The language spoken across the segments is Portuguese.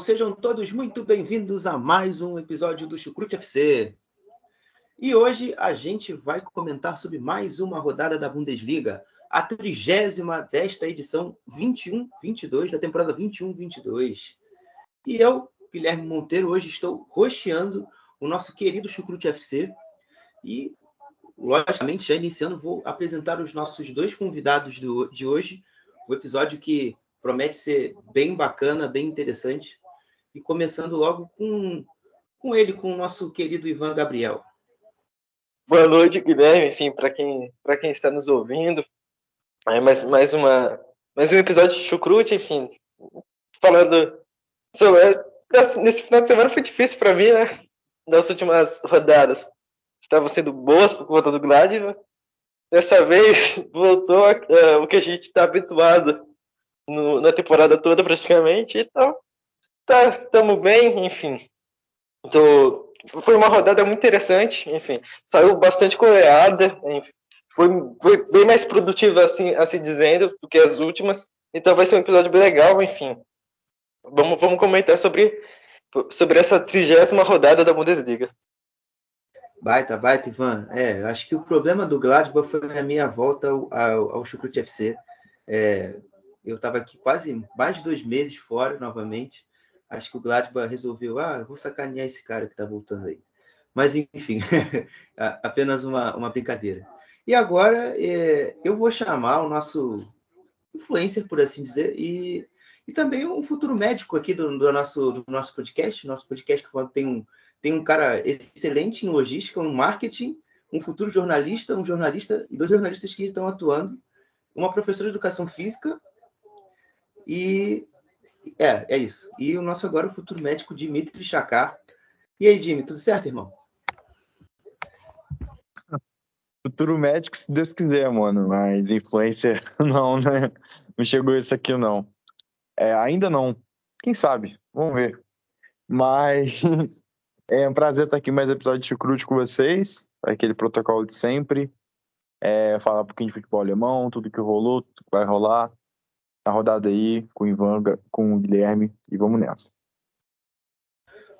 Sejam todos muito bem-vindos a mais um episódio do Chucrute FC. E hoje a gente vai comentar sobre mais uma rodada da Bundesliga, a trigésima desta edição 21-22, da temporada 21-22. E eu, Guilherme Monteiro, hoje estou rosteando o nosso querido Chucrute FC. E, logicamente, já iniciando, vou apresentar os nossos dois convidados de hoje. O episódio que promete ser bem bacana, bem interessante. E começando logo com, com ele, com o nosso querido Ivan Gabriel. Boa noite, Guilherme. Enfim, para quem, quem está nos ouvindo, é mais, mais, uma, mais um episódio de Chucrute, enfim, falando sobre. Nesse final de semana foi difícil para mim, né? Das últimas rodadas estavam sendo boas por conta do Gladbach. Dessa vez voltou uh, o que a gente está habituado no, na temporada toda praticamente. Então, tá, estamos bem, enfim. Tô, foi uma rodada muito interessante, enfim. Saiu bastante coreada, foi, foi bem mais produtiva, assim, assim dizendo, do que as últimas. Então vai ser um episódio bem legal, enfim. Vamos, vamos comentar sobre, sobre essa trigésima rodada da Bundesliga. Baita, baita, Ivan. É, acho que o problema do Gladbach foi a minha volta ao, ao, ao Chucrute FC. É, eu estava aqui quase mais de dois meses fora novamente. Acho que o Gladbach resolveu, ah, vou sacanear esse cara que está voltando aí. Mas, enfim, apenas uma, uma brincadeira. E agora é, eu vou chamar o nosso influencer, por assim dizer, e, e também um futuro médico aqui do, do, nosso, do nosso podcast. Nosso podcast que tem um, tem um cara excelente em logística, um marketing, um futuro jornalista, um jornalista e dois jornalistas que estão atuando, uma professora de educação física e é, é isso. E o nosso agora o futuro médico Dimitri Chakar. E aí, Jimmy, tudo certo, irmão? Futuro médico, se Deus quiser, mano. Mas influencer, não, né? Não chegou isso aqui, não. É, ainda não. Quem sabe? Vamos ver. Mas é um prazer estar aqui mais episódio de Chucrute com vocês. Aquele protocolo de sempre. É, falar um pouquinho de futebol alemão, tudo que rolou, tudo que vai rolar a rodada aí com o Ivan, com o Guilherme e vamos nessa.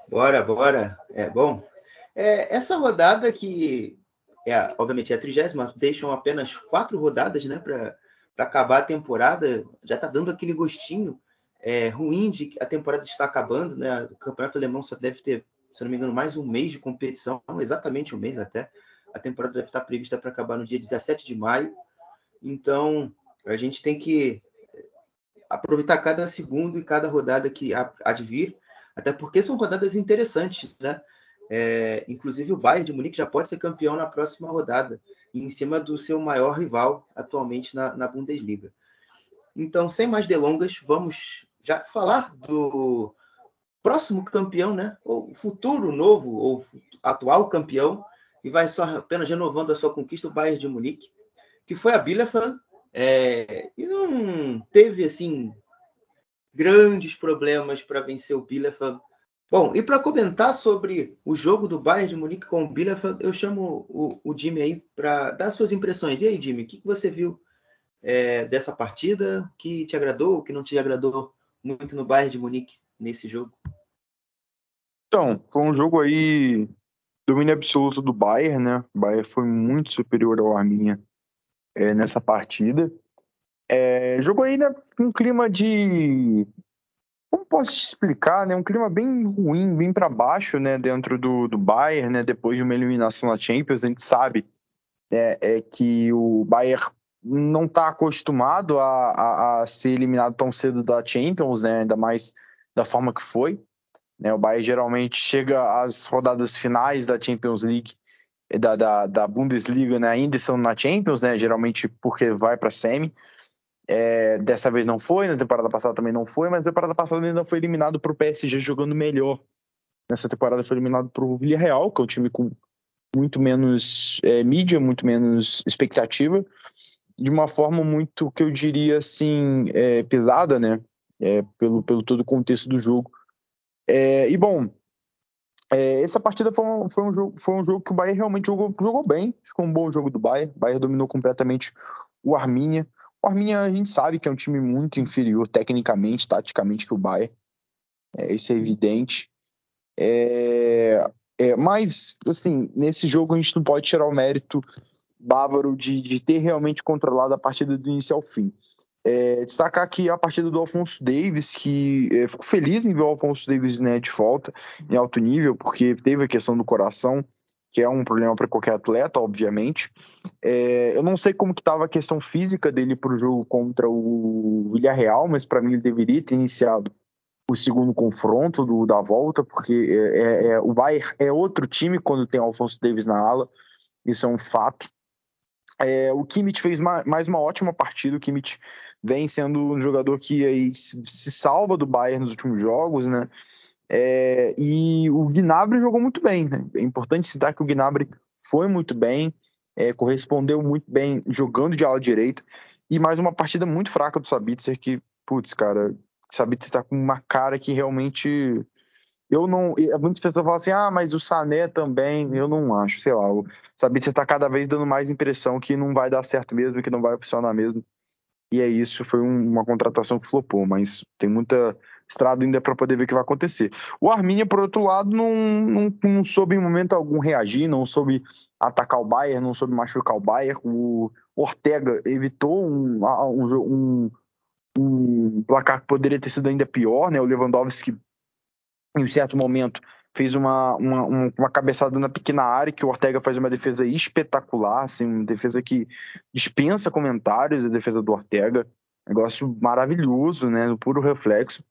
Bora, bora. É bom. É, essa rodada que é, obviamente é a trigésima, deixam apenas quatro rodadas, né, para acabar a temporada. Já está dando aquele gostinho é, ruim de que a temporada está acabando, né? O campeonato alemão só deve ter, se não me engano, mais um mês de competição, exatamente um mês até. A temporada deve estar prevista para acabar no dia 17 de maio. Então, a gente tem que aproveitar cada segundo e cada rodada que há de vir, até porque são rodadas interessantes, né? É, inclusive o Bayern de Munique já pode ser campeão na próxima rodada, em cima do seu maior rival atualmente na, na Bundesliga. Então, sem mais delongas, vamos já falar do próximo campeão, né? Ou futuro novo ou atual campeão, e vai só apenas renovando a sua conquista, o Bayern de Munique, que foi a Bielefeld é, e não teve assim grandes problemas para vencer o Bielefeld. Bom, e para comentar sobre o jogo do Bayern de Munique com o Bielefeld, eu chamo o, o Jimmy aí para dar suas impressões. E aí, Jimmy, o que, você viu é, dessa partida? que te agradou, que não te agradou muito no Bayern de Munique nesse jogo? Então, foi um jogo aí domínio absoluto do Bayern, né? O Bayern foi muito superior ao Arminha é, nessa partida. É, jogou né, um clima de. Como posso te explicar, né? Um clima bem ruim, bem para baixo, né? Dentro do, do Bayern, né? Depois de uma eliminação na Champions, a gente sabe é, é que o Bayern não está acostumado a, a, a, ser eliminado tão cedo da Champions, né? Ainda mais da forma que foi. Né? O Bayern geralmente chega às rodadas finais da Champions League da, da, da Bundesliga né, ainda são na Champions, né? Geralmente porque vai para semi. É, dessa vez não foi, na temporada passada também não foi, mas na temporada passada ainda foi eliminado para o PSG jogando melhor. Nessa temporada foi eliminado para o Villarreal, que é um time com muito menos é, mídia, muito menos expectativa, de uma forma muito, que eu diria assim, é, pesada, né? É, pelo, pelo todo o contexto do jogo. É, e bom, é, essa partida foi um, foi, um jogo, foi um jogo que o Bayern realmente jogou, jogou bem, ficou um bom jogo do Bayern. O Bayern dominou completamente o Arminia. O Arminia a gente sabe que é um time muito inferior tecnicamente, taticamente que o Bayern. É, isso é evidente. É, é, mas, assim, nesse jogo a gente não pode tirar o mérito bávaro de, de ter realmente controlado a partida do início ao fim. É, destacar aqui a partida do Alfonso Davis, que é, fico feliz em ver o Alfonso Davis né, de volta em alto nível, porque teve a questão do coração, que é um problema para qualquer atleta, obviamente. É, eu não sei como que estava a questão física dele para o jogo contra o Villarreal, mas para mim ele deveria ter iniciado o segundo confronto do, da volta, porque é, é, é, o Bayern é outro time quando tem o Alfonso Davis na ala, isso é um fato. É, o Kimmich fez mais uma ótima partida. O Kimmich vem sendo um jogador que aí se, se salva do Bayern nos últimos jogos, né? É, e o Gnabry jogou muito bem. Né? É importante citar que o Gnabry foi muito bem, é, correspondeu muito bem jogando de ala direita. E mais uma partida muito fraca do Sabitzer que, putz, cara, Sabitzer tá com uma cara que realmente eu não. Muitas pessoas falam assim, ah, mas o Sané também. Eu não acho, sei lá. O Sabitzer está cada vez dando mais impressão que não vai dar certo mesmo, que não vai funcionar mesmo. E é isso, foi um, uma contratação que flopou, mas tem muita estrada ainda para poder ver o que vai acontecer. O Arminia, por outro lado, não, não, não soube em momento algum reagir, não soube atacar o Bayern, não soube machucar o Bayern. O Ortega evitou um, um, um, um placar que poderia ter sido ainda pior, né? O Lewandowski, em um certo momento, fez uma, uma, uma cabeçada na pequena área, que o Ortega faz uma defesa espetacular, assim, uma defesa que dispensa comentários, a defesa do Ortega. Negócio maravilhoso, né? No puro reflexo.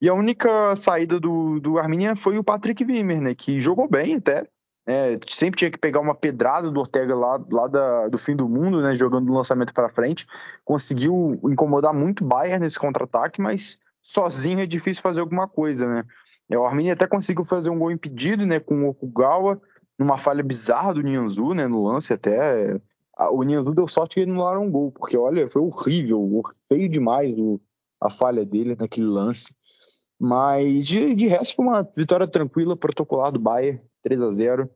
E a única saída do, do Arminia foi o Patrick Wimmer, né? Que jogou bem até. É, sempre tinha que pegar uma pedrada do Ortega lá, lá da, do fim do mundo, né? Jogando o lançamento para frente. Conseguiu incomodar muito o Bayern nesse contra-ataque, mas sozinho é difícil fazer alguma coisa, né? É, o Arminia até conseguiu fazer um gol impedido, né? Com o Okugawa, numa falha bizarra do Nianzu, né? No lance até. O Nianzu deu sorte que ele não um gol, porque olha, foi horrível, feio demais o, a falha dele naquele lance. Mas de, de resto foi uma vitória tranquila, protocolar do Bayern, 3 a 0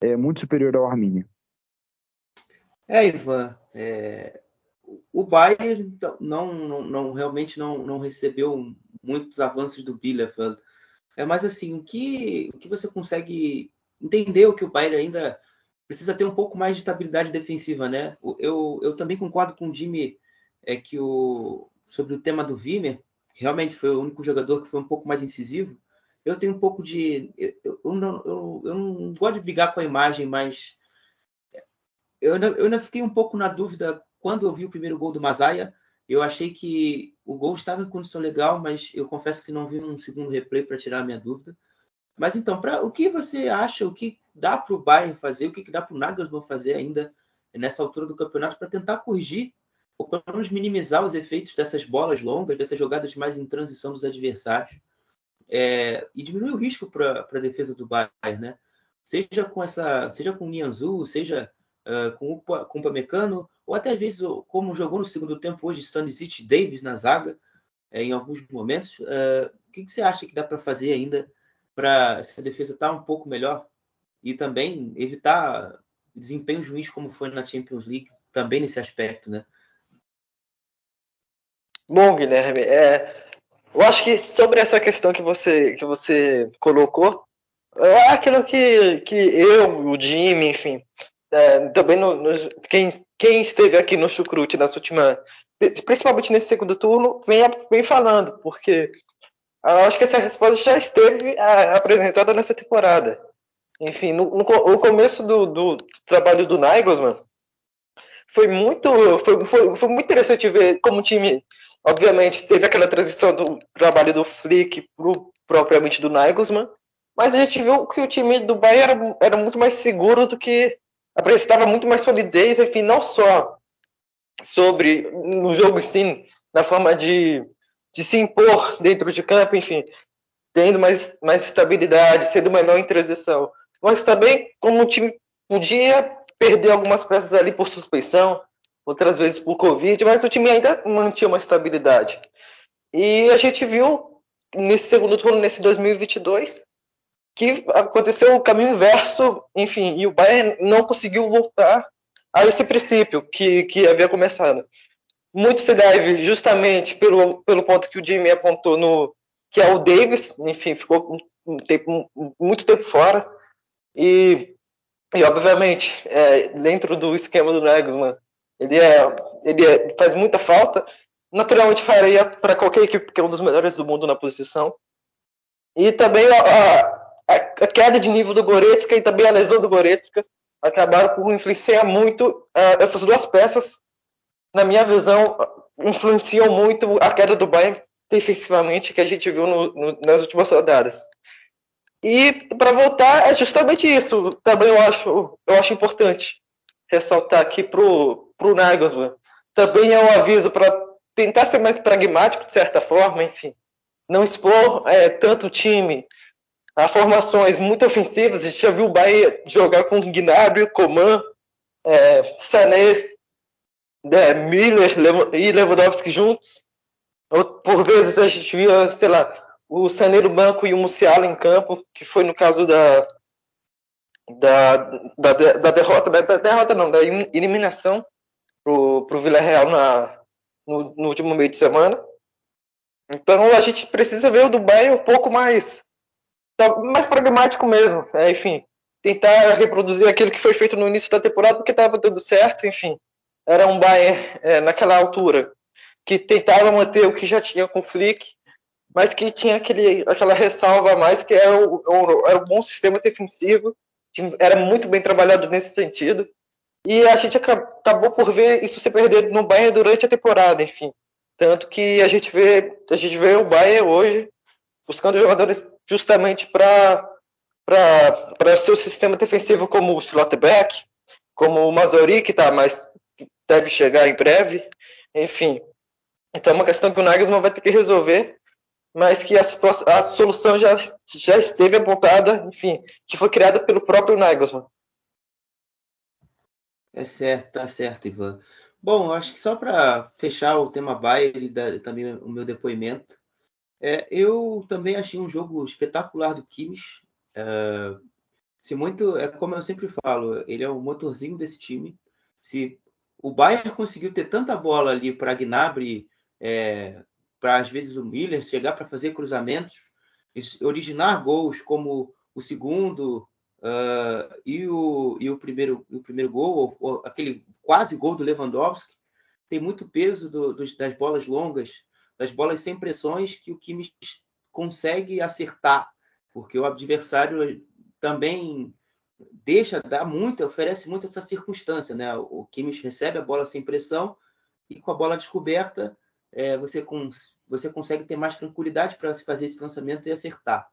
é muito superior ao Arminia. É, Ivan, é, o Bayern não, não, não, realmente não, não recebeu muitos avanços do Bielefeld. É mais assim, o que, o que você consegue entender o que o Bayern ainda precisa ter um pouco mais de estabilidade defensiva, né? Eu, eu também concordo com o Jimmy é que o, sobre o tema do Wimmer, realmente foi o único jogador que foi um pouco mais incisivo. Eu tenho um pouco de. Eu, eu, não, eu, eu não gosto de brigar com a imagem, mas eu ainda, eu ainda fiquei um pouco na dúvida quando eu vi o primeiro gol do Mazaia. Eu achei que o gol estava em condição legal, mas eu confesso que não vi um segundo replay para tirar a minha dúvida. Mas então, pra, o que você acha, o que dá para o Bayern fazer, o que, que dá para o Nagelsmann fazer ainda nessa altura do campeonato para tentar corrigir ou pelo menos minimizar os efeitos dessas bolas longas, dessas jogadas mais em transição dos adversários, é, e diminuir o risco para a defesa do Bayern, né? Seja com essa, seja com o Nianzu, seja uh, com o Pamecano, ou até às vezes como jogou no segundo tempo hoje Stanisic Davis na zaga, é, em alguns momentos. Uh, o que, que, você acha que dá para fazer ainda para essa defesa estar tá um pouco melhor e também evitar desempenho ruins como foi na Champions League, também nesse aspecto, né? Bom, Guilherme, é, eu acho que sobre essa questão que você, que você colocou, é aquilo que, que eu, o Jimmy, enfim, é, também no, no, quem, quem esteve aqui no Chucrute nessa última, principalmente nesse segundo turno, vem, vem falando, porque eu acho que essa resposta já esteve é, apresentada nessa temporada. Enfim, no, no começo do, do, trabalho do Nagelsmann, foi muito, foi, foi, foi muito interessante ver como o time Obviamente, teve aquela transição do trabalho do Flick pro, propriamente do Nagelsmann, mas a gente viu que o time do Bayern era, era muito mais seguro do que apresentava muito mais solidez, enfim, não só sobre no jogo sim, na forma de, de se impor dentro de campo, enfim, tendo mais, mais estabilidade, sendo melhor em transição, mas também como o time podia perder algumas peças ali por suspeição, outras vezes por Covid, mas o time ainda mantinha uma estabilidade. E a gente viu nesse segundo turno, nesse 2022, que aconteceu o caminho inverso, enfim, e o Bayern não conseguiu voltar a esse princípio que, que havia começado. Muito se deve justamente pelo, pelo ponto que o Jimmy apontou no que é o Davis, enfim, ficou um tempo, muito tempo fora. E, e obviamente é, dentro do esquema do Nagelsmann ele é ele é, faz muita falta. Naturalmente faria para qualquer equipe que é um dos melhores do mundo na posição. E também a, a queda de nível do Goretzka e também a lesão do Goretzka acabaram por influenciar muito uh, essas duas peças. Na minha visão, influenciam muito a queda do Bayern defensivamente que a gente viu no, no, nas últimas rodadas. E para voltar, é justamente isso. Também eu acho, eu acho importante ressaltar aqui para o Nagelsmann. Também é um aviso para tentar ser mais pragmático, de certa forma, enfim. Não expor é, tanto o time a formações muito ofensivas. A gente já viu o Bahia jogar com Gnabry, Coman, é, Sané, é, Miller e Lewandowski juntos. Por vezes a gente via, sei lá, o Sané no banco e o Musiala em campo, que foi no caso da, da, da, da derrota, da derrota não, da eliminação pro, pro Villarreal na, no, no último meio de semana. Então a gente precisa ver o Dubai um pouco mais mais pragmático mesmo. É, enfim, tentar reproduzir aquilo que foi feito no início da temporada porque estava dando certo, enfim. Era um Bayern é, naquela altura que tentava manter o que já tinha com o Flick, mas que tinha aquele, aquela ressalva a mais que era o, era o bom sistema defensivo, era muito bem trabalhado nesse sentido. E a gente acabou por ver isso se perder no Bayern durante a temporada, enfim. Tanto que a gente vê, a gente vê o Bayern hoje buscando jogadores justamente para seu sistema defensivo como o Slotback, como o Mazori, que tá, mas deve chegar em breve. Enfim, então é uma questão que o Nagelsmann vai ter que resolver, mas que a, a solução já, já esteve apontada, enfim, que foi criada pelo próprio Nagelsmann. É certo, tá certo, Ivan. Bom, acho que só para fechar o tema Bayern e também o meu depoimento, é, eu também achei um jogo espetacular do Kimmich. É, se muito, é como eu sempre falo, ele é o motorzinho desse time. Se o Bayern conseguiu ter tanta bola ali para Gnabry, é, para às vezes o Miller chegar para fazer cruzamentos, originar gols como o segundo uh, e, o, e o primeiro o primeiro gol, ou, ou aquele quase gol do Lewandowski, tem muito peso do, das bolas longas das bolas sem pressões que o Kimmich consegue acertar, porque o adversário também deixa, dá muito, oferece muito essa circunstância, né? O Kimmich recebe a bola sem pressão e com a bola descoberta é, você, cons você consegue ter mais tranquilidade para se fazer esse lançamento e acertar.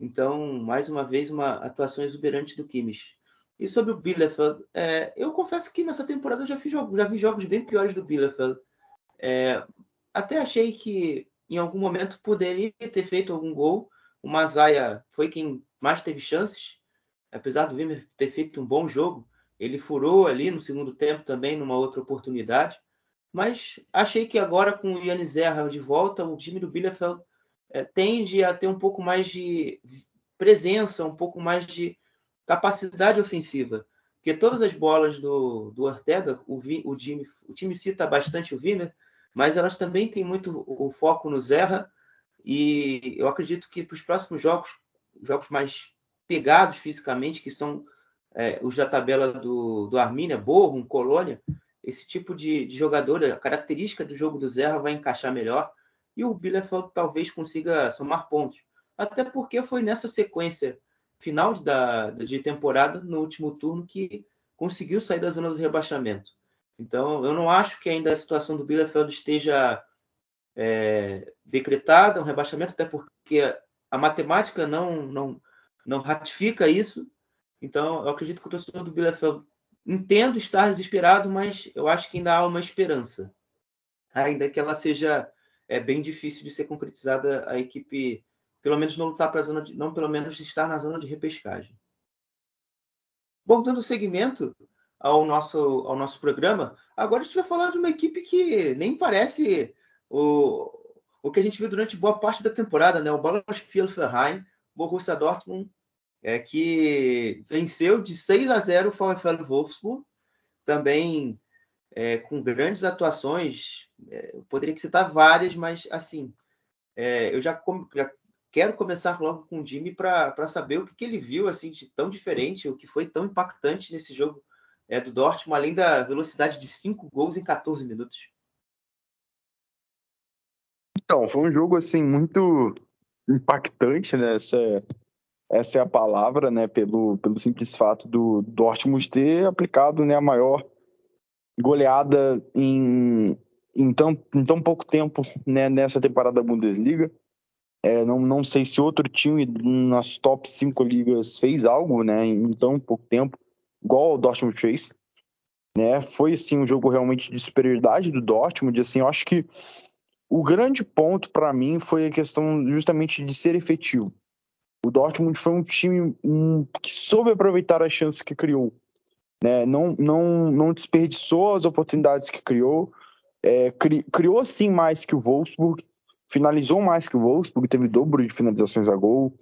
Então, mais uma vez, uma atuação exuberante do Kimmich. E sobre o Bielefeld, é, eu confesso que nessa temporada eu já, fiz, já vi jogos bem piores do Bielefeld. É, até achei que em algum momento poderia ter feito algum gol. O Mazaia foi quem mais teve chances, apesar do Wimmer ter feito um bom jogo. Ele furou ali no segundo tempo também, numa outra oportunidade. Mas achei que agora, com o Yannis Zerra de volta, o time do Bielefeld é, tende a ter um pouco mais de presença, um pouco mais de capacidade ofensiva. Porque todas as bolas do, do Ortega, o, o, o time cita bastante o Wimmer, mas elas também têm muito o foco no Zerra e eu acredito que para os próximos jogos, jogos mais pegados fisicamente, que são é, os da tabela do, do Armínia, Borrom, Colônia, esse tipo de, de, jogador, a característica do jogo do Zerra vai encaixar melhor e o Bielefeld talvez consiga somar pontos. Até porque foi nessa sequência final da, de temporada, no último turno, que conseguiu sair da zona do rebaixamento. Então, eu não acho que ainda a situação do Bielefeld esteja é, decretada, um rebaixamento, até porque a matemática não, não, não ratifica isso. Então, eu acredito que o torcedor do Bielefeld entendo estar desesperado, mas eu acho que ainda há uma esperança. Ainda que ela seja é, bem difícil de ser concretizada, a equipe, pelo menos não lutar para a zona de, não pelo menos estar na zona de repescagem. Bom, dando seguimento ao nosso, ao nosso programa, agora a gente vai falar de uma equipe que nem parece o, o que a gente viu durante boa parte da temporada, né? O Bielefeld Verein, Borussia Dortmund, é, que venceu de 6 a 0 o VfL Wolfsburg, também é, com grandes atuações. É, eu poderia citar várias, mas assim, é, eu já, já, quero começar logo com o Jimmy para saber o que, que, ele viu assim de tão diferente, o que foi tão impactante nesse jogo é, do Dortmund, além da velocidade de 5 gols em 14 minutos. Então, foi um jogo assim muito impactante, né? Essa, essa é a palavra, né? Pelo, pelo simples fato do Dortmund ter aplicado né, a maior goleada em, em, tão, em tão pouco tempo né, nessa temporada da Bundesliga. É, não, não sei se outro time nas top 5 ligas fez algo né, em tão pouco tempo, igual o Dortmund fez. Né? Foi assim, um jogo realmente de superioridade do Dortmund. Assim, eu acho que o grande ponto para mim foi a questão justamente de ser efetivo. O Dortmund foi um time um, que soube aproveitar as chances que criou. Né? Não, não, não desperdiçou as oportunidades que criou. É, cri, criou sim mais que o Wolfsburg, finalizou mais que o Wolfsburg, teve dobro de finalizações a gol,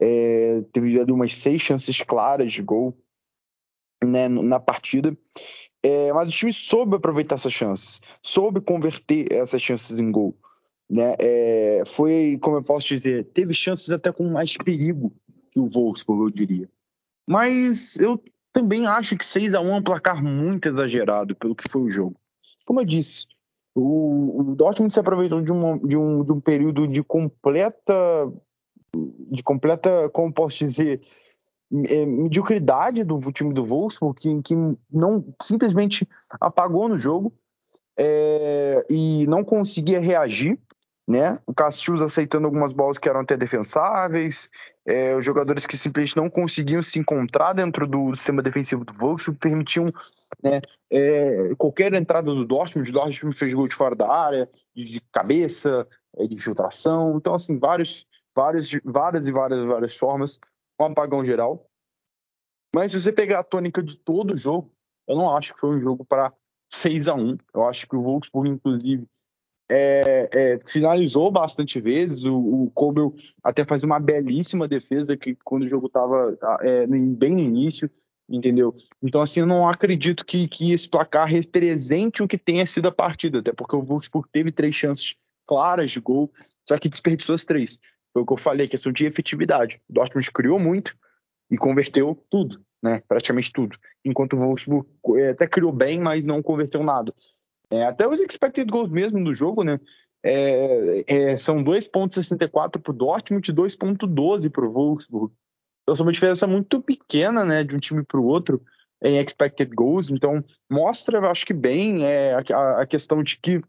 é, teve umas seis chances claras de gol né, na partida. É, mas o time soube aproveitar essas chances, soube converter essas chances em gol. Né? É, foi, como eu posso dizer, teve chances até com mais perigo que o Wolfsburg, eu diria. Mas eu também acho que 6 a 1 é um placar muito exagerado pelo que foi o jogo. Como eu disse, o, o Dortmund se aproveitou de, uma, de, um, de um período de completa, de completa, como posso dizer, é, mediocridade do time do Wolfsburg, que, que não simplesmente apagou no jogo é, e não conseguia reagir. Né? O Castius aceitando algumas bolas que eram até defensáveis, é, os jogadores que simplesmente não conseguiam se encontrar dentro do sistema defensivo do Wolfsburg permitiam né, é, qualquer entrada do Dortmund. O Dortmund fez gol de fora da área, de, de cabeça, é, de infiltração. Então, assim, vários, várias, várias e várias, várias formas um apagão geral. Mas se você pegar a tônica de todo o jogo, eu não acho que foi um jogo para 6 a 1 Eu acho que o Wolfsburg, inclusive, é, é, finalizou bastante vezes. O, o Kobel até faz uma belíssima defesa que quando o jogo estava é, bem no início, entendeu? Então, assim, eu não acredito que, que esse placar represente o que tenha sido a partida, até porque o Wolfsburg teve três chances claras de gol, só que desperdiçou as três. Foi o que eu falei, questão de efetividade. O Dortmund criou muito e converteu tudo, né? Praticamente tudo. Enquanto o Wolfsburg é, até criou bem, mas não converteu nada. É, até os expected goals mesmo do jogo, né? É, é, são 2,64 para o Dortmund e 2,12 para o Wolfsburg. Então, é uma diferença muito pequena, né, de um time para o outro em expected goals. Então, mostra, acho que bem, é, a, a questão de que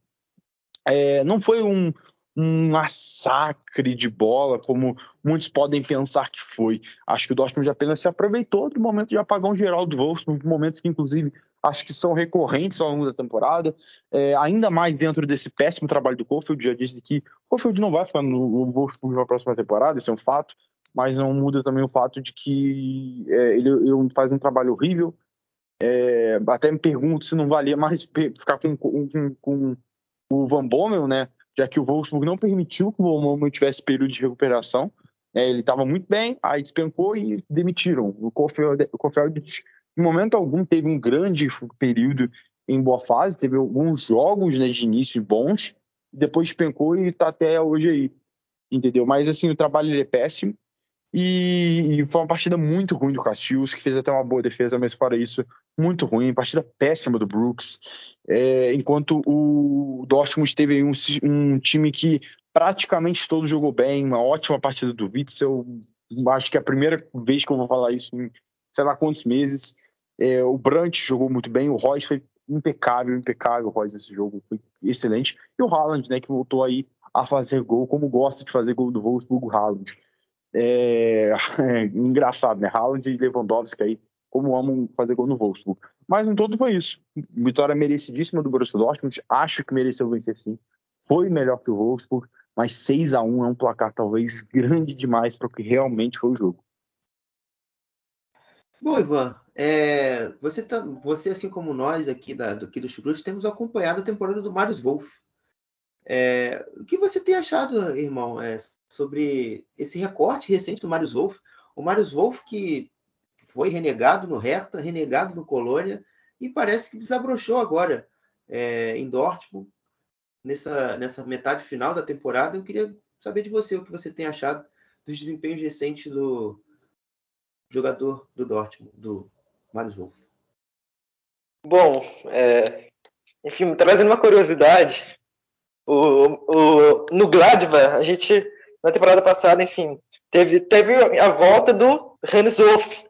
é, não foi um, um massacre de bola, como muitos podem pensar que foi. Acho que o Dortmund apenas se aproveitou do momento de apagão geral do Wolfsburg, momentos que, inclusive, acho que são recorrentes ao longo da temporada, é, ainda mais dentro desse péssimo trabalho do Kofeld. Já disse que o Kofeld não vai ficar no Wolfsburg na próxima temporada, isso é um fato, mas não muda também o fato de que é, ele, ele, faz um trabalho horrível. É, até me pergunto se não valia mais ficar com, com, com, com o Van Bommel, né? Já que o Wolfsburg não permitiu que o Wolfsburg tivesse período de recuperação. É, ele estava muito bem, aí despencou e demitiram. O Kofeld, em momento algum, teve um grande período em boa fase, teve alguns jogos né, de início bons, depois despencou e está até hoje aí, entendeu? Mas, assim, o trabalho é péssimo, e, e, foi uma partida muito ruim do Castius, que fez até uma boa defesa, mas fora isso, muito ruim. Partida péssima do Brooks. É, enquanto o Dortmund teve um, um, time que praticamente todo jogou bem, uma ótima partida do Witzel. Acho que é a primeira vez que eu vou falar isso em sei lá quantos meses. É, o Brandt jogou muito bem, o Royce foi impecável, impecável o Royce nesse jogo, foi excelente. E o Haaland, né, que voltou aí a fazer gol, como gosta de fazer gol do Wolfsburg, o Haaland. É, é, engraçado, né? Haaland e Lewandowski aí, como amam fazer gol no Wolfsburg. Mas no todo foi isso. Vitória merecidíssima do Borussia Dortmund. Acho que mereceu vencer sim. Foi melhor que o Wolfsburg, mas 6 a 1 é um placar talvez grande demais para o que realmente foi o jogo. Bom, Ivan, é, você, tá, você, assim como nós aqui, da, aqui do Chucrute, temos acompanhado a temporada do Marius Wolff. É, o que você tem achado, irmão, é, sobre esse recorte recente do Marius Wolff? O Marius Wolff que foi renegado no Hertha, renegado no Colônia e parece que desabrochou agora é, em Dortmund, nessa, nessa metade final da temporada. Eu queria saber de você o que você tem achado dos desempenhos recentes do jogador do Dortmund, do Marius Wolff. Bom, é, enfim, trazendo uma curiosidade, o, o, no Gladbach, a gente, na temporada passada, enfim, teve, teve a volta do Hans Wolff,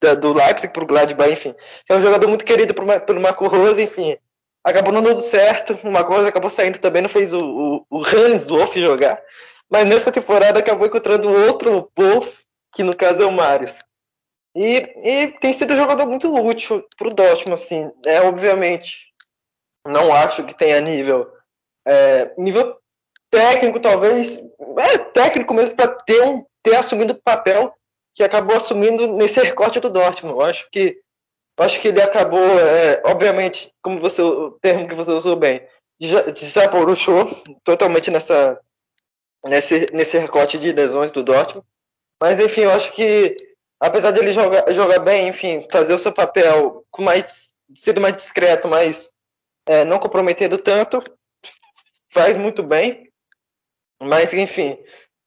da, do Leipzig para o Gladbach, enfim. É um jogador muito querido pelo Marco Rose, enfim. Acabou não dando certo, o Marco Rose acabou saindo também, não fez o, o, o Hans Wolff jogar. Mas nessa temporada acabou encontrando outro Wolff, que no caso é o Marius. E, e tem sido um jogador muito útil para o Dortmund, assim. É, obviamente, não acho que tenha nível, é, nível técnico, talvez, é técnico mesmo, para ter, um, ter assumido o papel que acabou assumindo nesse recorte do Dortmund. Eu acho que, acho que ele acabou, é, obviamente, como você, o termo que você usou bem, desaporuchou totalmente nessa, nesse, nesse recorte de lesões do Dortmund. Mas, enfim, eu acho que, apesar dele jogar, jogar bem, enfim, fazer o seu papel com mais, sendo mais discreto, mas é, não comprometendo tanto, faz muito bem. Mas, enfim,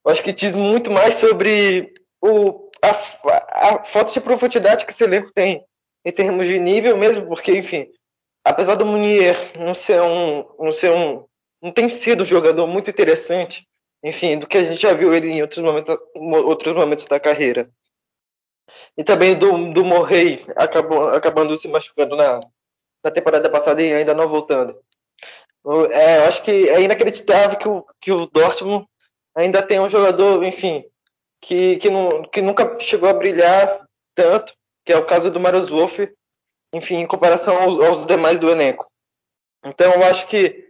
eu acho que diz muito mais sobre o, a, a falta de profundidade que esse elenco tem em termos de nível mesmo, porque, enfim, apesar do Munier não ser um, não ser um, não tem sido um jogador muito interessante, enfim, do que a gente já viu ele em outros momentos, outros momentos da carreira. E também do, do Morrey acabou, acabando se machucando na, na temporada passada e ainda não voltando. É, eu acho que é inacreditável que o, que o Dortmund ainda tem um jogador, enfim, que, que, não, que nunca chegou a brilhar tanto, que é o caso do Marius Wolff, enfim, em comparação aos, aos demais do elenco. Então, eu acho que,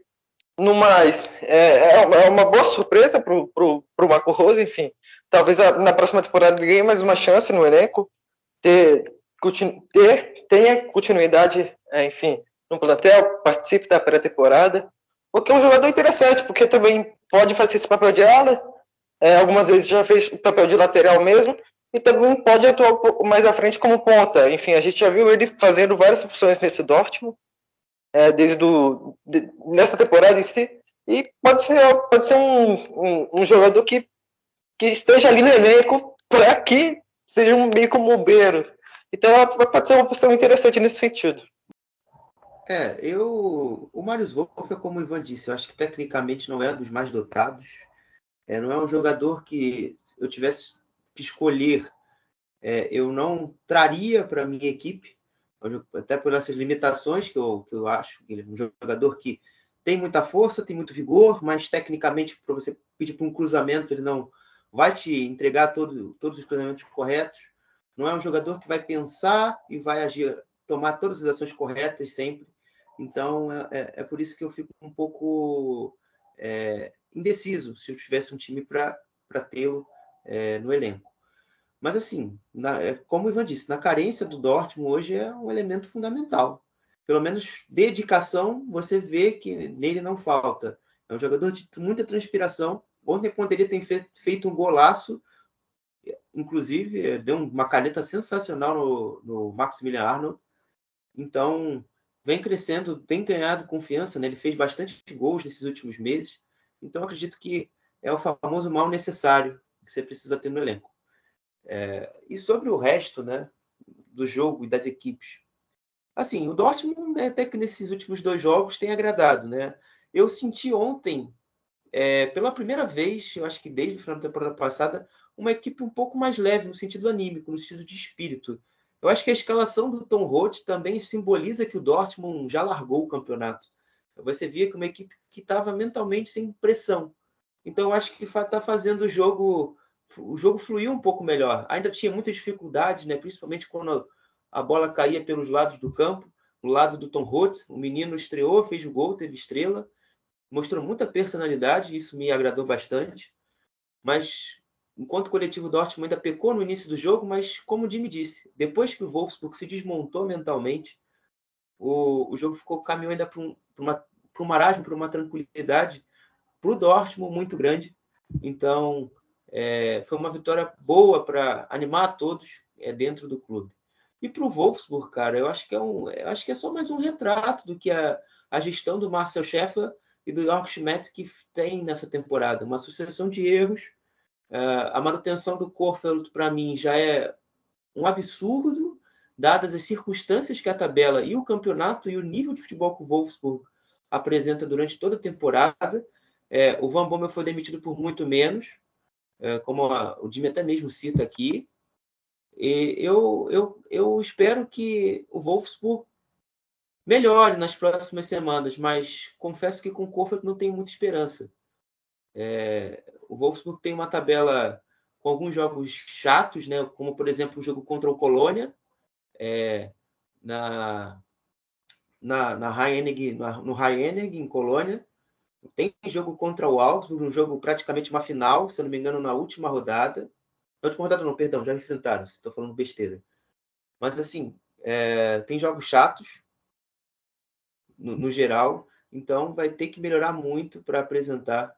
no mais, é, é uma boa surpresa para o Marco Rose, enfim. Talvez a, na próxima temporada ele ganhe mais uma chance no elenco, ter, ter tenha continuidade, é, enfim, no plantel, participe da pré-temporada, porque é um jogador interessante, porque também pode fazer esse papel de ala, é, algumas vezes já fez o papel de lateral mesmo, e também pode atuar um pouco mais à frente como ponta. Enfim, a gente já viu ele fazendo várias funções nesse Dortmund, é, desde do, de, nessa temporada em si, e pode ser, pode ser um, um, um jogador que, que esteja ali no elenco para que seja um meio como bobeiro. Então pode ser uma opção interessante nesse sentido. É, eu. O Marius Wolff é como o Ivan disse, eu acho que tecnicamente não é dos mais dotados. É, não é um jogador que eu tivesse que escolher, é, eu não traria para minha equipe, até por essas limitações que eu, que eu acho. Ele é um jogador que tem muita força, tem muito vigor, mas tecnicamente, para você pedir para um cruzamento, ele não vai te entregar todo, todos os cruzamentos corretos. Não é um jogador que vai pensar e vai agir, tomar todas as ações corretas sempre. Então, é, é, é por isso que eu fico um pouco é, indeciso se eu tivesse um time para tê-lo é, no elenco. Mas assim, na, é, como o Ivan disse, na carência do Dortmund hoje é um elemento fundamental. Pelo menos dedicação, você vê que nele não falta. É um jogador de muita transpiração. Ontem poderia ter feito um golaço, inclusive deu uma caneta sensacional no, no Maximilian Arnold. Então, vem crescendo, tem ganhado confiança, né? ele fez bastante gols nesses últimos meses. Então, acredito que é o famoso mal necessário que você precisa ter no elenco. É, e sobre o resto né, do jogo e das equipes. Assim, o Dortmund, né, até que nesses últimos dois jogos, tem agradado. Né? Eu senti ontem, é, pela primeira vez, eu acho que desde o final da temporada passada, uma equipe um pouco mais leve no sentido anímico, no sentido de espírito. Eu acho que a escalação do Tom Roth também simboliza que o Dortmund já largou o campeonato. Você via que uma equipe que estava mentalmente sem pressão. Então eu acho que está fazendo o jogo o jogo fluir um pouco melhor. Ainda tinha muitas dificuldades, né? principalmente quando a bola caía pelos lados do campo, no lado do Tom Holtz, o menino estreou, fez o gol, teve estrela, mostrou muita personalidade, isso me agradou bastante. Mas enquanto o coletivo Dortmund ainda pecou no início do jogo, mas como o Jimmy disse, depois que o Wolfsburg se desmontou mentalmente, o, o jogo ficou caminhando ainda para um, uma, um marasmo, para uma tranquilidade, para o Dortmund muito grande. Então, é, foi uma vitória boa para animar a todos é, dentro do clube. E para o Wolfsburg, cara, eu acho que é um, acho que é só mais um retrato do que a, a gestão do Marcel Schäfer e do York Schmidt que tem nessa temporada, uma sucessão de erros. Uh, a manutenção do Korfeld, para mim, já é um absurdo, dadas as circunstâncias que a tabela e o campeonato e o nível de futebol que o Wolfsburg apresenta durante toda a temporada. É, o Van Bommel foi demitido por muito menos, é, como a, o Jimmy até mesmo cita aqui. E eu, eu, eu espero que o Wolfsburg melhore nas próximas semanas, mas confesso que com o Kofeld não tenho muita esperança. É, o Wolfsburg tem uma tabela com alguns jogos chatos, né, como por exemplo o jogo contra o Colônia, é, na, na, na Heinig, no Heinig, em Colônia. Tem jogo contra o Augsburg, um jogo praticamente uma final, se eu não me engano, na última rodada. Na última rodada não, perdão, já enfrentaram, estou falando besteira. Mas assim, é, tem jogos chatos, no, no, geral, então vai ter que melhorar muito para apresentar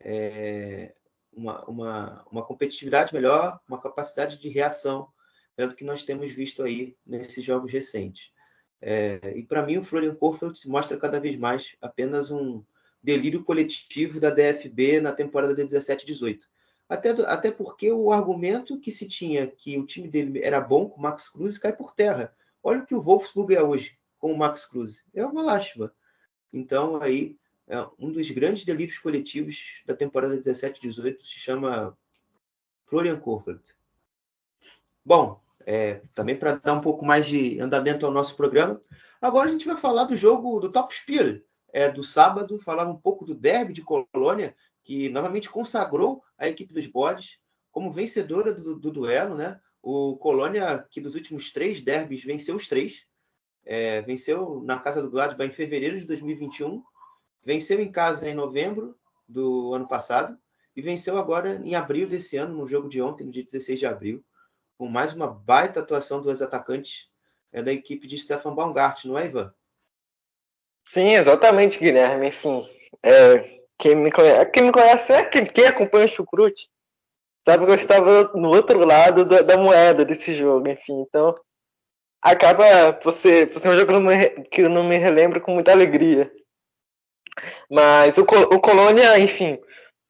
é, uma, uma, uma, competitividade melhor, uma capacidade de reação, pelo que nós temos visto aí nesses jogos recentes. É, e para mim, o Florian Kohfeldt se mostra cada vez mais apenas um delírio coletivo da DFB na temporada de 17-18. Até, até porque o argumento que se tinha que o time dele era bom com o Max Cruz cai por terra. Olha o que o Wolfsburg é hoje com o Max Cruz. É uma lástima. Então, aí, é um dos grandes delírios coletivos da temporada 17-18 se chama Florian Kohfeldt. Bom, é, também para dar um pouco mais de andamento ao nosso programa. Agora a gente vai falar do jogo do Top Spiel, é, do sábado, falar um pouco do derby de Colônia, que novamente consagrou a equipe dos bodes como vencedora do, do duelo. Né? O Colônia, que dos últimos três derbys venceu os três, é, venceu na casa do Gladbach em fevereiro de 2021, venceu em casa em novembro do ano passado e venceu agora em abril desse ano, no jogo de ontem, no dia 16 de abril com mais uma baita atuação dos atacantes é, da equipe de Stefan Baumgart, não é, Ivan? Sim, exatamente, Guilherme. Enfim, é, quem, me conhece, quem me conhece é quem, quem acompanha o Chucrute. Sabe que eu estava no outro lado da, da, moeda desse jogo, enfim. Então, acaba você, você é um jogo que eu, que eu não me relembro com muita alegria. Mas o, o Colônia, enfim,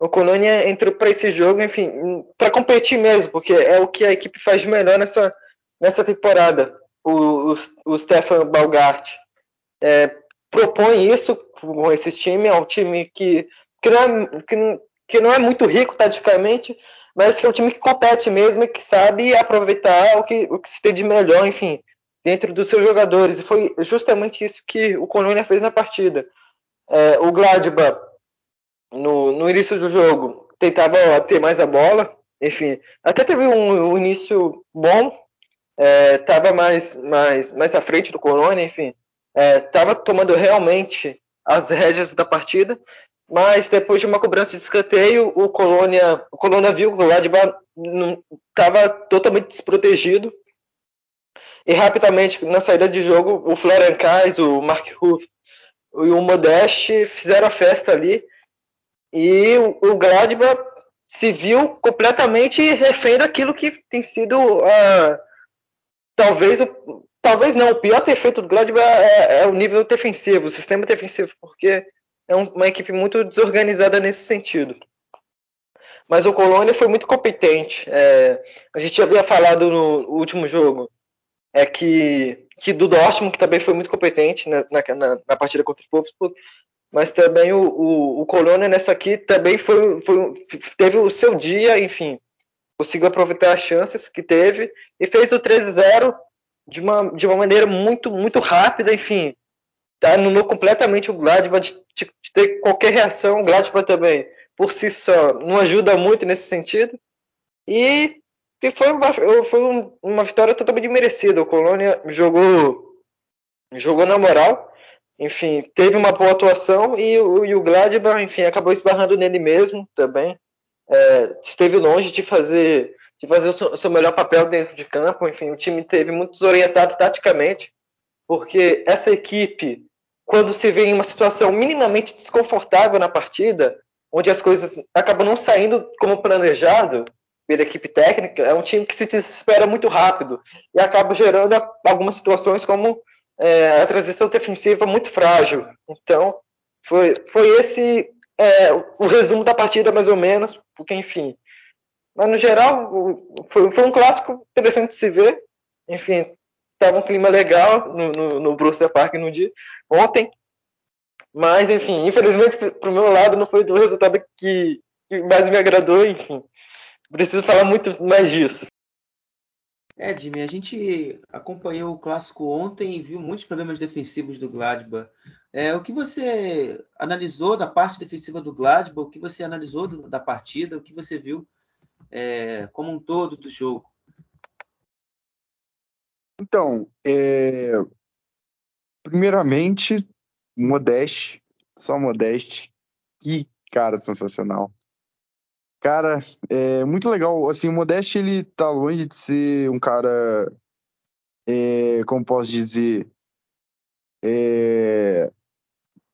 o Colônia entrou para esse jogo, enfim, para competir mesmo, porque é o que a equipe faz de melhor nessa, nessa temporada. O, o, o Stefan Balgart é, propõe isso com esse time, é um time que, que, não é, que, que não é muito rico taticamente, mas que é um time que compete mesmo e que sabe aproveitar o que, o que se tem de melhor, enfim, dentro dos seus jogadores. E foi justamente isso que o Colônia fez na partida. É, o Gladbach no, no início do jogo tentava ter mais a bola, enfim, até teve um, um início bom, estava é, mais, mais, mais à frente do Colônia, enfim, estava é, tomando realmente as rédeas da partida, mas depois de uma cobrança de escanteio, o Colônia, o Colônia viu que o Gladbach estava totalmente desprotegido. E rapidamente na saída de jogo o Florian Kays, o Mark Ruff e o Modeste fizeram a festa ali e o, Gladbach se viu completamente refém daquilo que tem sido uh, talvez o, talvez não o pior defeito do Gladbach é, é, o nível defensivo, o sistema defensivo, porque é um, uma equipe muito desorganizada nesse sentido. Mas o Colônia foi muito competente. É, a gente havia falado no último jogo é que, que do Dortmund, que também foi muito competente na, na, na partida contra o Wolfsburg, mas também o, o, o Colônia nessa aqui também foi, foi, teve o seu dia, enfim, conseguiu aproveitar as chances que teve e fez o 13-0 de uma, de uma maneira muito, muito rápida, enfim, tá, anulou completamente o Gladbach de, de, ter qualquer reação, o Gladbach também, por si só, não ajuda muito nesse sentido, e e foi uma, foi uma vitória totalmente merecida. O Colônia jogou, jogou na moral, enfim, teve uma boa atuação e o, e o Gladbach, enfim, acabou esbarrando nele mesmo também. É, esteve longe de fazer, de fazer o seu, o seu, melhor papel dentro de campo. Enfim, o time teve muito desorientado taticamente, porque essa equipe, quando se vê em uma situação minimamente desconfortável na partida, onde as coisas acabam não saindo como planejado, pela equipe técnica, é um time que se desespera muito rápido e acaba gerando algumas situações como é, a transição defensiva muito frágil. Então, foi, foi esse é, o resumo da partida, mais ou menos, porque, enfim. Mas, no geral, foi, foi um clássico interessante de se ver. Enfim, estava um clima legal no, no, no Borussia Park no dia, ontem. Mas, enfim, infelizmente, para o meu lado, não foi do resultado que, que mais me agradou, enfim preciso falar muito mais disso. É, Jimmy, a gente acompanhou o clássico ontem e viu muitos problemas defensivos do Gladbach. É, o que você analisou da parte defensiva do Gladbach? O que você analisou do, da partida? O que você viu é, como um todo do jogo? Então, é... primeiramente, Modeste, só Modeste. Que cara sensacional. Cara, é muito legal. Assim, o Modeste, ele tá longe de ser um cara. É, como posso dizer? É...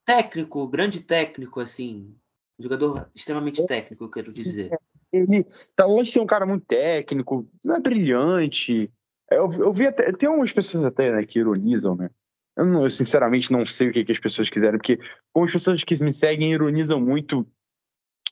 Técnico, grande técnico, assim. Jogador extremamente técnico, eu quero dizer. Ele tá longe de ser um cara muito técnico, não é brilhante. Eu, eu vi até. Tem algumas pessoas até né, que ironizam, né? Eu, não, eu, sinceramente não sei o que, que as pessoas quiserem, porque como as pessoas que me seguem ironizam muito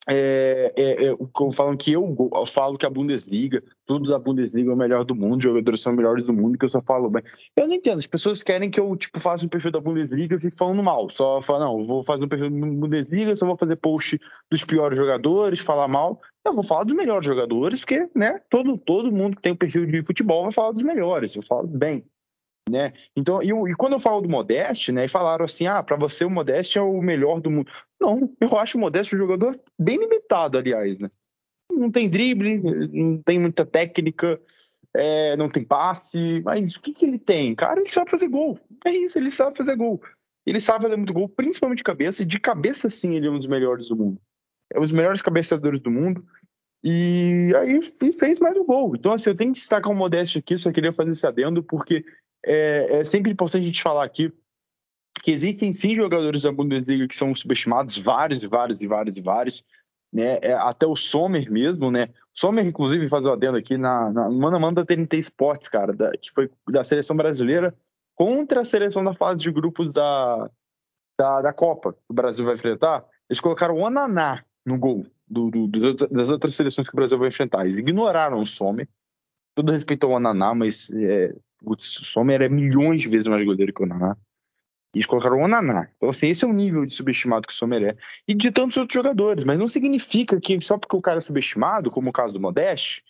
é, é, é, falam que eu, eu, falo que a Bundesliga, todos a Bundesliga é o melhor do mundo, os jogadores são melhores do mundo, que eu só falo bem. Eu não entendo, as pessoas querem que eu tipo faça um perfil da Bundesliga e fique falando mal. Só falo, não, vou fazer um perfil da Bundesliga, só vou fazer post dos piores jogadores, falar mal. Eu vou falar dos melhores jogadores, porque, né, todo, todo mundo que tem um perfil de futebol vai falar dos melhores, eu falo bem. Né? Então, e, e, quando eu falo do Modeste, né, e falaram assim, ah, para você o Modeste é o melhor do mundo. Não, eu acho o Modeste um jogador bem limitado, aliás, né? Não tem drible, não tem muita técnica, é, não tem passe, mas o que, que ele tem? Cara, ele sabe fazer gol. É isso, ele sabe fazer gol. Ele sabe fazer muito gol, principalmente de cabeça, e de cabeça sim ele é um dos melhores do mundo. É um dos melhores cabeceadores do mundo. E aí fez mais um gol. Então, assim, eu tenho que destacar o Modeste aqui, só queria fazer esse adendo, porque é, é sempre importante a gente falar aqui que existem sim jogadores da Bundesliga que são subestimados, vários e vários e vários e vários, né? É, até o Sommer mesmo, né? Sommer, inclusive, faz o adendo aqui na, na mano a mano da TNT Sports, cara, da, que foi da seleção brasileira contra a seleção da fase de grupos da, da, da Copa que o Brasil vai enfrentar. Eles colocaram o Ananá no gol do, do, das outras seleções que o Brasil vai enfrentar. Eles ignoraram o Sommer. Todo respeito ao Ananá, mas é, Putz, o Sommer é milhões de vezes mais goleiro que o Naná. E eles colocaram o Onaná. Então, assim, esse é o nível de subestimado que o Sommer é. E de tantos outros jogadores. Mas não significa que só porque o cara é subestimado, como o caso do Modeste,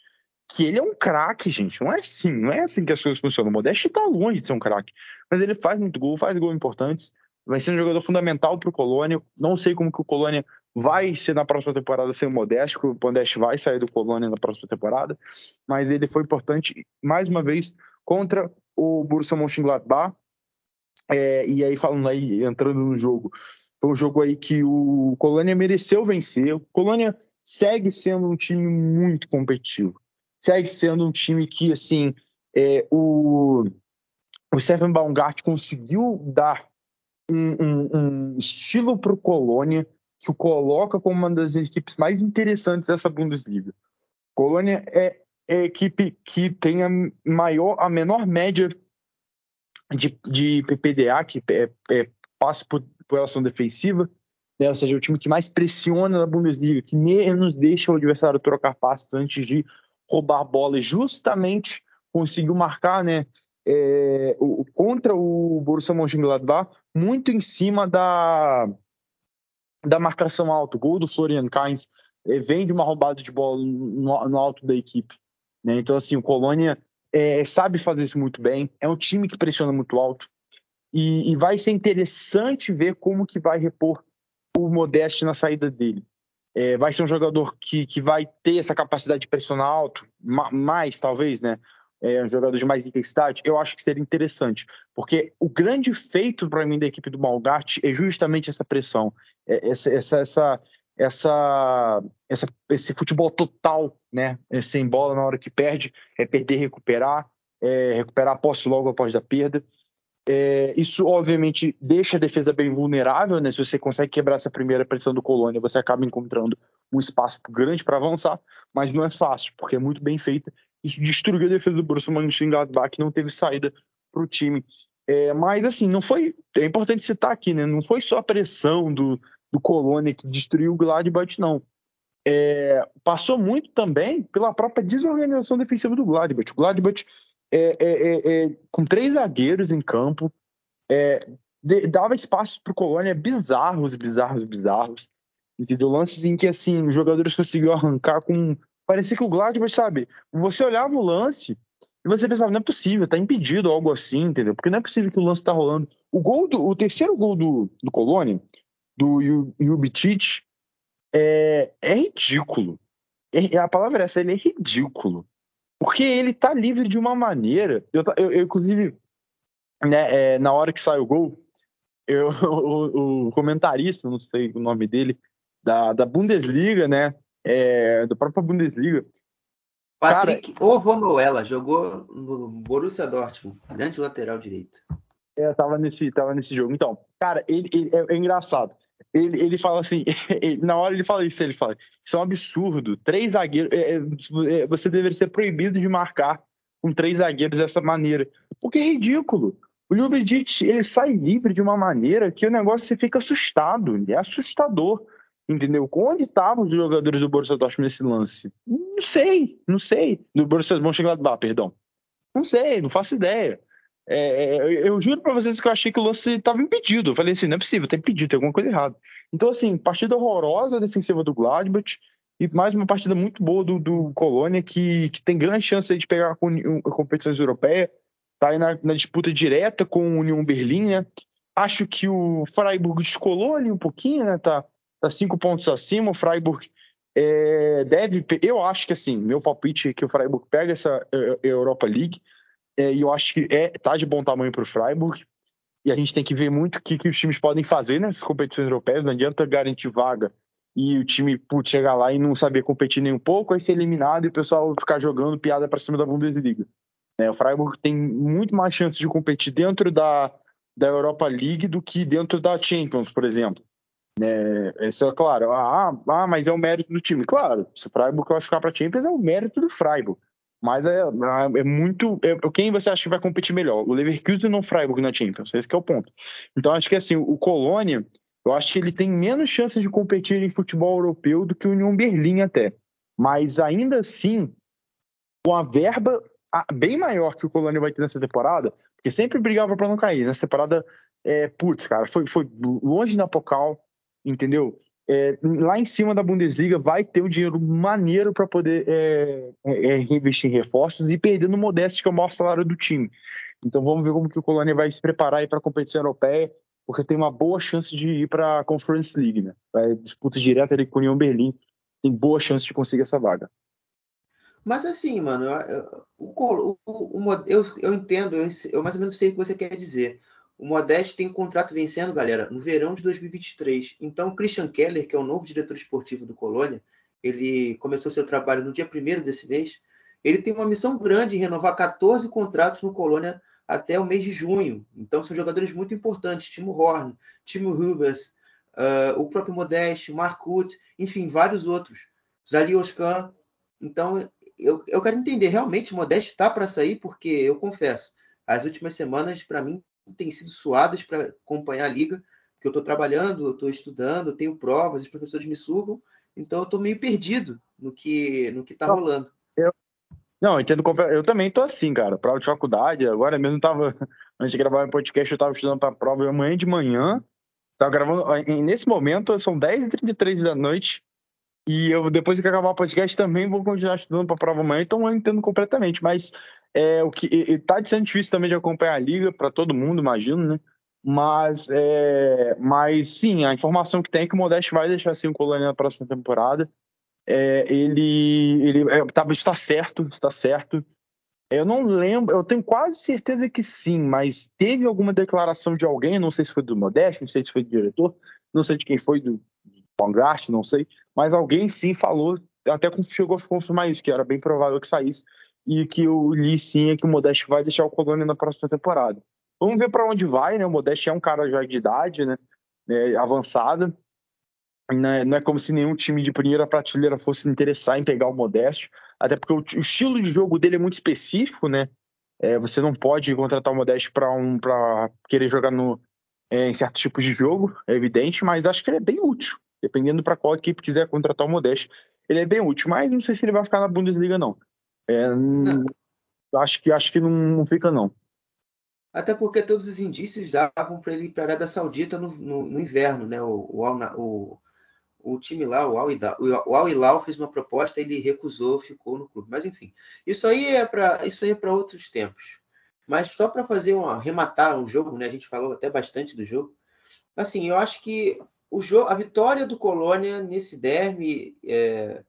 que ele é um craque, gente. Não é assim. Não é assim que as coisas funcionam. O Modeste tá longe de ser um craque. Mas ele faz muito gol, faz gol importantes. Vai ser um jogador fundamental pro Colônia. Não sei como que o Colônia vai ser na próxima temporada sem o Modeste, o Modeste vai sair do Colônia na próxima temporada. Mas ele foi importante, mais uma vez, contra o Borussia Mönchengladbach. É, e aí, falando aí, entrando no jogo, foi um jogo aí que o Colônia mereceu vencer. O Colônia segue sendo um time muito competitivo. Segue sendo um time que, assim, é, o, o Stephen Baumgart conseguiu dar um, um, um estilo para o Colônia que o coloca como uma das equipes mais interessantes dessa Bundesliga. Colônia é é a equipe que tem a maior, a menor média de, de PPDA, que é, é por, por ação defensiva, né? ou seja, é o time que mais pressiona na Bundesliga, que menos deixa o adversário trocar passes antes de roubar bola, e justamente conseguiu marcar, né, é, o, contra o Borussia Mönchengladbach, muito em cima da, da marcação alta. Gol do Florian Kainz é, vem de uma roubada de bola no, no alto da equipe. Né? Então, assim, o Colônia é, sabe fazer isso muito bem, é um time que pressiona muito alto e, e, vai ser interessante ver como que vai repor o Modeste na saída dele. É, vai ser um jogador que, que vai ter essa capacidade de pressionar alto, mais, talvez, né? É, um jogador de mais intensidade, eu acho que seria interessante. Porque o grande feito para mim da equipe do Malgatti é justamente essa pressão, é, essa, essa, essa, essa, essa, esse futebol total, né? É, sem bola na hora que perde, é perder, recuperar, é, recuperar a posse logo após a perda. É, isso, obviamente, deixa a defesa bem vulnerável, né? Se você consegue quebrar essa primeira pressão do Colônia, você acaba encontrando um espaço grande para avançar, mas não é fácil, porque é muito bem feita. Isso destruiu a defesa do Borussia Mönchengladbach, não teve saída para o time. É, mas, assim, não foi... É importante citar aqui, né? Não foi só a pressão do, do Colônia que destruiu o Gladbach, não. É, passou muito também pela própria desorganização defensiva do Gladbach. O Gladbach é, é, é, é, com três zagueiros em campo, é, de, dava espaço para o Colônia bizarros, bizarros, bizarros. Entendeu? Lances em que assim, os jogadores conseguiam arrancar com. Parecia que o Gladbach, sabe? Você olhava o lance e você pensava, não é possível, tá impedido algo assim, entendeu? Porque não é possível que o lance tá rolando. O gol do. O terceiro gol do, do Colônia, do Jubicic, é, é ridículo. É, a palavra é essa, ele é ridículo. Porque ele tá livre de uma maneira. Eu, eu, eu inclusive, né, é, na hora que sai o gol, eu, o, o, comentarista, não sei o nome dele, da, da Bundesliga, né? É, da própria Bundesliga. Patrick Ovonoela jogou no Borussia Dortmund, grande lateral direito. É, tava nesse, tava nesse jogo. Então, cara, ele, ele é, é, engraçado. Ele, ele fala assim, ele, na hora ele fala isso, ele fala, isso é um absurdo. Três zagueiros, é, é, é, você deveria ser proibido de marcar com três zagueiros dessa maneira. Porque é ridículo. O Ljubicic, ele sai livre de uma maneira que o negócio você fica assustado. É assustador. Entendeu? Onde estavam os jogadores do Borussia Dortmund nesse lance? Não sei, não sei. Do Borussia Mönchengladbach, perdão. Não sei, não faço ideia. É, é eu juro para vocês que eu achei que o lance estava impedido. Eu falei assim, não é possível, tá impedido, tem alguma coisa errada. Então, assim, partida horrorosa defensiva do Gladbach e mais uma partida muito boa do, do Colônia, que, que tem grande chance de pegar com competições europeias. Tá aí na, na, disputa direta com o União Berlim, né? Acho que o Freiburg descolou ali um pouquinho, né? Tá, tá cinco pontos acima. O Freiburg é, deve. Eu acho que assim, meu palpite é que o Freiburg pega essa é, Europa League. É, e eu acho que é, tá de bom tamanho para o Freiburg. E a gente tem que ver muito o que, que os times podem fazer nessas competições europeias. Não adianta garantir vaga e o time putz, chegar lá e não saber competir nem um pouco, aí ser eliminado e o pessoal ficar jogando piada para cima da Bundesliga. É, o Freiburg tem muito mais chance de competir dentro da, da Europa League do que dentro da Champions, por exemplo. É, isso é claro. Ah, ah, mas é o mérito do time. Claro, se o Freiburg vai ficar para Champions, é o mérito do Freiburg. Mas é, é muito. É, quem você acha que vai competir melhor? O Leverkusen ou o Freiburg na Champions? Esse é o ponto. Então acho que assim, o Colônia, eu acho que ele tem menos chances de competir em futebol europeu do que o União Berlim até. Mas ainda assim, com a verba bem maior que o Colônia vai ter nessa temporada, porque sempre brigava para não cair. Nessa temporada, é, putz, cara, foi, foi longe na Pocal, entendeu? é, lá em cima da Bundesliga vai ter um dinheiro maneiro para poder é, é, é, reinvestir em reforços e no Modeste, que é o maior salário do time. Então vamos ver como que o Colônia vai se preparar para a competição europeia, porque tem uma boa chance de ir para a Conference League, né? Vai disputa direta ali com o União Berlim, tem boa chance de conseguir essa vaga. Mas assim, mano, eu, o, o, o, eu, eu entendo, eu, eu mais ou menos sei o que você quer dizer. O Modeste tem um contrato vencendo, galera, no verão de 2023. Então, o Christian Keller, que é o novo diretor esportivo do Colônia, ele começou seu trabalho no dia 1 desse mês. Ele tem uma missão grande em renovar 14 contratos no Colônia até o mês de junho. Então, são jogadores muito importantes. Timo Horn, Timo Rubers, uh, o próprio Modeste, Wood, enfim, vários outros. Zali Oscan. Então, eu, eu quero entender, realmente Modeste está para sair? Porque, eu confesso, as últimas semanas, para mim, têm sido suadas para acompanhar a liga, porque eu estou trabalhando, eu estou estudando, eu tenho provas, os professores me sugam, então eu estou meio perdido no que no que está rolando. Eu, não, entendo. Eu também estou assim, cara. Prova de faculdade, agora mesmo estava antes de gravar o podcast, eu estava estudando para a prova amanhã de manhã. Tava gravando. Nesse momento, são 10h33 da noite. E eu, depois que acabar o podcast, também vou continuar estudando para a prova amanhã, então eu entendo completamente. Mas é, o que está sendo difícil também de acompanhar a liga para todo mundo, imagino, né? Mas, é, mas sim, a informação que tem é que o Modeste vai deixar assim o Colônia na próxima temporada. é, ele, ele é, tá, está certo, está certo. Eu não lembro, eu tenho quase certeza que sim, mas teve alguma declaração de alguém, não sei se foi do Modeste, não sei se foi do diretor, não sei de quem foi, do, do não sei, mas alguém sim falou, até chegou a confirmar isso, que era bem provável que saísse, e que o Lee sim é que o Modeste vai deixar o Colônia na próxima temporada. Vamos ver para onde vai, né? O Modeste é um cara já de idade, né? É, avançada. Não é, não é, como se nenhum time de primeira prateleira fosse interessar em pegar o Modeste, até porque o, o estilo de jogo dele é muito específico, né? É, você não pode contratar o Modeste para um, querer jogar no, é, em certos tipos de jogo, é evidente, mas acho que ele é bem útil. Dependendo para qual equipe quiser contratar o Modeste, ele é bem útil, mas não sei se ele vai ficar na Bundesliga, não. É, não. Acho que acho que não, não fica, não. Até porque todos os indícios davam para ele ir para a Arábia Saudita no, no, no, inverno, né? O, o, o, time lá, o Al Hilal, fez uma proposta, ele recusou, ficou no clube. Mas enfim, isso aí é para é outros tempos. Mas só para fazer um arrematar um jogo, né? A gente falou até bastante do jogo. Assim, eu acho que o jogo, a vitória do Colônia nesse derby é,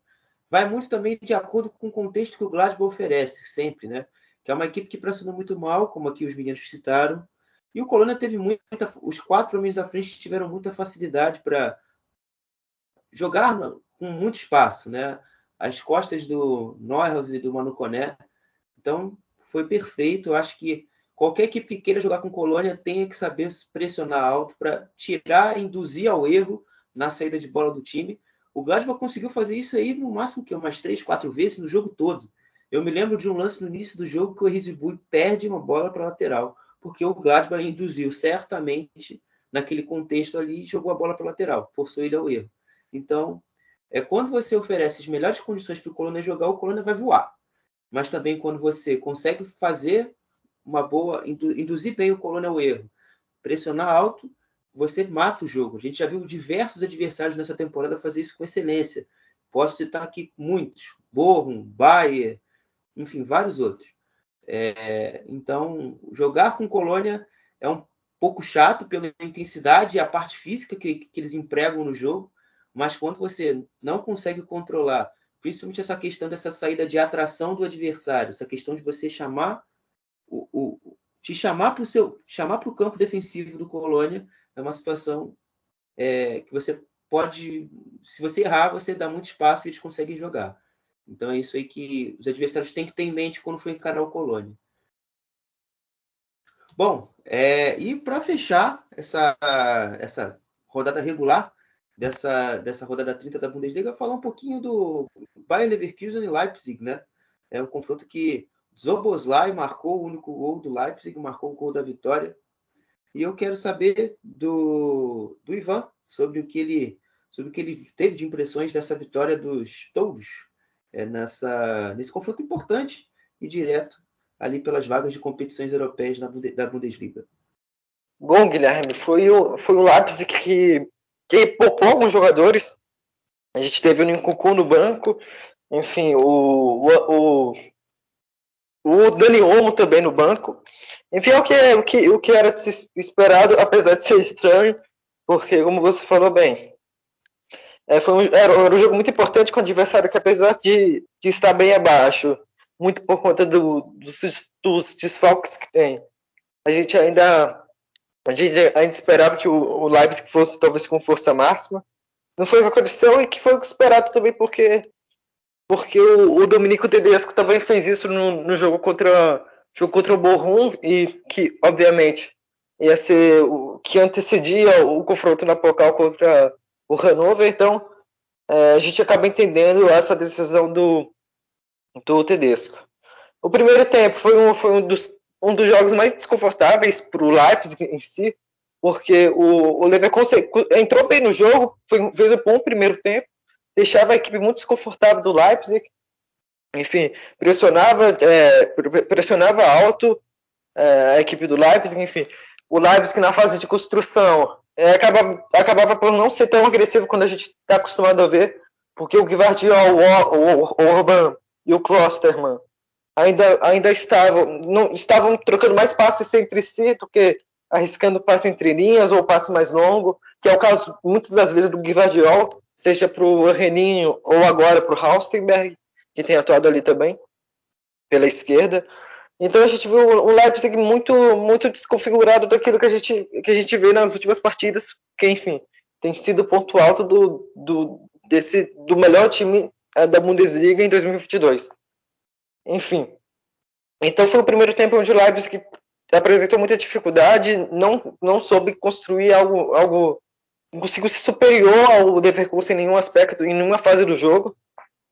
vai muito também de acordo com o contexto que o Glasgow oferece sempre, né? que é uma equipe que pressionou muito mal, como aqui os meninos citaram. E o Colônia teve muita. Os quatro homens da frente tiveram muita facilidade para jogar com muito espaço, né? As costas do Neuhaus e do Manu Coné. Então, foi perfeito. Eu acho que qualquer equipe que queira jogar com Colônia tem que saber pressionar alto para tirar, induzir ao erro na saída de bola do time. O Gladbach conseguiu fazer isso aí no máximo que umas três, quatro vezes no jogo todo. Eu me lembro de um lance no início do jogo que o Rizibui perde uma bola para lateral, porque o Gladbach induziu certamente naquele contexto ali e jogou a bola para lateral, forçou ele ao erro. Então, é quando você oferece as melhores condições para o Colônia jogar, o Colônia vai voar. Mas também quando você consegue fazer uma boa, induzir bem o Colônia ao erro, pressionar alto, você mata o jogo. A gente já viu diversos adversários nessa temporada fazer isso com excelência. Posso citar aqui muitos: Bochum, Bayer, enfim, vários outros. É, então, jogar com Colônia é um pouco chato pela intensidade e a parte física que, que eles empregam no jogo, mas quando você não consegue controlar, principalmente essa questão dessa saída de atração do adversário, essa questão de você chamar o, o te chamar para o seu chamar para o campo defensivo do Colônia é uma situação é, que você pode, se você errar, você dá muito espaço e eles conseguem jogar. Então é isso aí que os adversários têm que ter em mente quando for encarar o Colônia. Bom, é, e para fechar essa, essa rodada regular, dessa, dessa rodada 30 da Bundesliga, falar um pouquinho do Bayern Leverkusen e Leipzig, né? É um confronto que Zoboslai marcou o único gol do Leipzig, marcou o gol da vitória. E eu quero saber do, do Ivan sobre o que ele sobre o que ele teve de impressões dessa vitória dos touros é, nessa, nesse confronto importante e direto ali pelas vagas de competições europeias da Bundesliga. Bom, Guilherme, foi o, foi o Leipzig que, que poupou alguns jogadores. A gente teve o Nkunku no banco, enfim, o, o, o Dani Olmo também no banco. Enfim, é o que, o que, o que era esperado, apesar de ser estranho, porque, como você falou bem, é, foi um, era, era, um jogo muito importante com o adversário que, apesar de, de estar bem abaixo, muito por conta do, dos, dos, desfalques que tem, a gente ainda a gente ainda esperava que o, o Leipzig fosse talvez com força máxima. Não foi o que aconteceu e que foi o esperado também porque porque o, o Dominico Tedesco também fez isso no, no jogo contra jogo contra o Bochum e que obviamente ia ser o que antecedia o confronto na Pocal contra o Hannover, então é, a gente acaba entendendo essa decisão do, do Tedesco. O primeiro tempo foi um, foi um, dos, um dos jogos mais desconfortáveis para o Leipzig em si, porque o, o Leverkusen entrou bem no jogo, foi, fez um bom primeiro tempo, deixava a equipe muito desconfortável do Leipzig, enfim, pressionava, é, pressionava alto é, a equipe do Leipzig, enfim, o Leipzig na fase de construção é, acabava, acabava por não ser tão agressivo quando a gente está acostumado a ver, porque o Guardiol, o, o, o Orban e o Klosterman ainda, ainda estavam, não, estavam trocando mais passes entre si do que arriscando passe entre linhas ou passe mais longo, que é o caso muitas das vezes do Guardiol, seja para o Reninho ou agora para o Haustenberg, que tem atuado ali também, pela esquerda. Então a gente viu um Leipzig muito, muito desconfigurado daquilo que a, gente, que a gente vê nas últimas partidas, que enfim, tem sido o ponto alto do, do, desse, do melhor time é, da Bundesliga em 2022. Enfim, então foi o primeiro tempo onde o Leipzig apresentou muita dificuldade, não, não soube construir algo, algo conseguiu ser superior ao Leverkusen em nenhum aspecto, em nenhuma fase do jogo.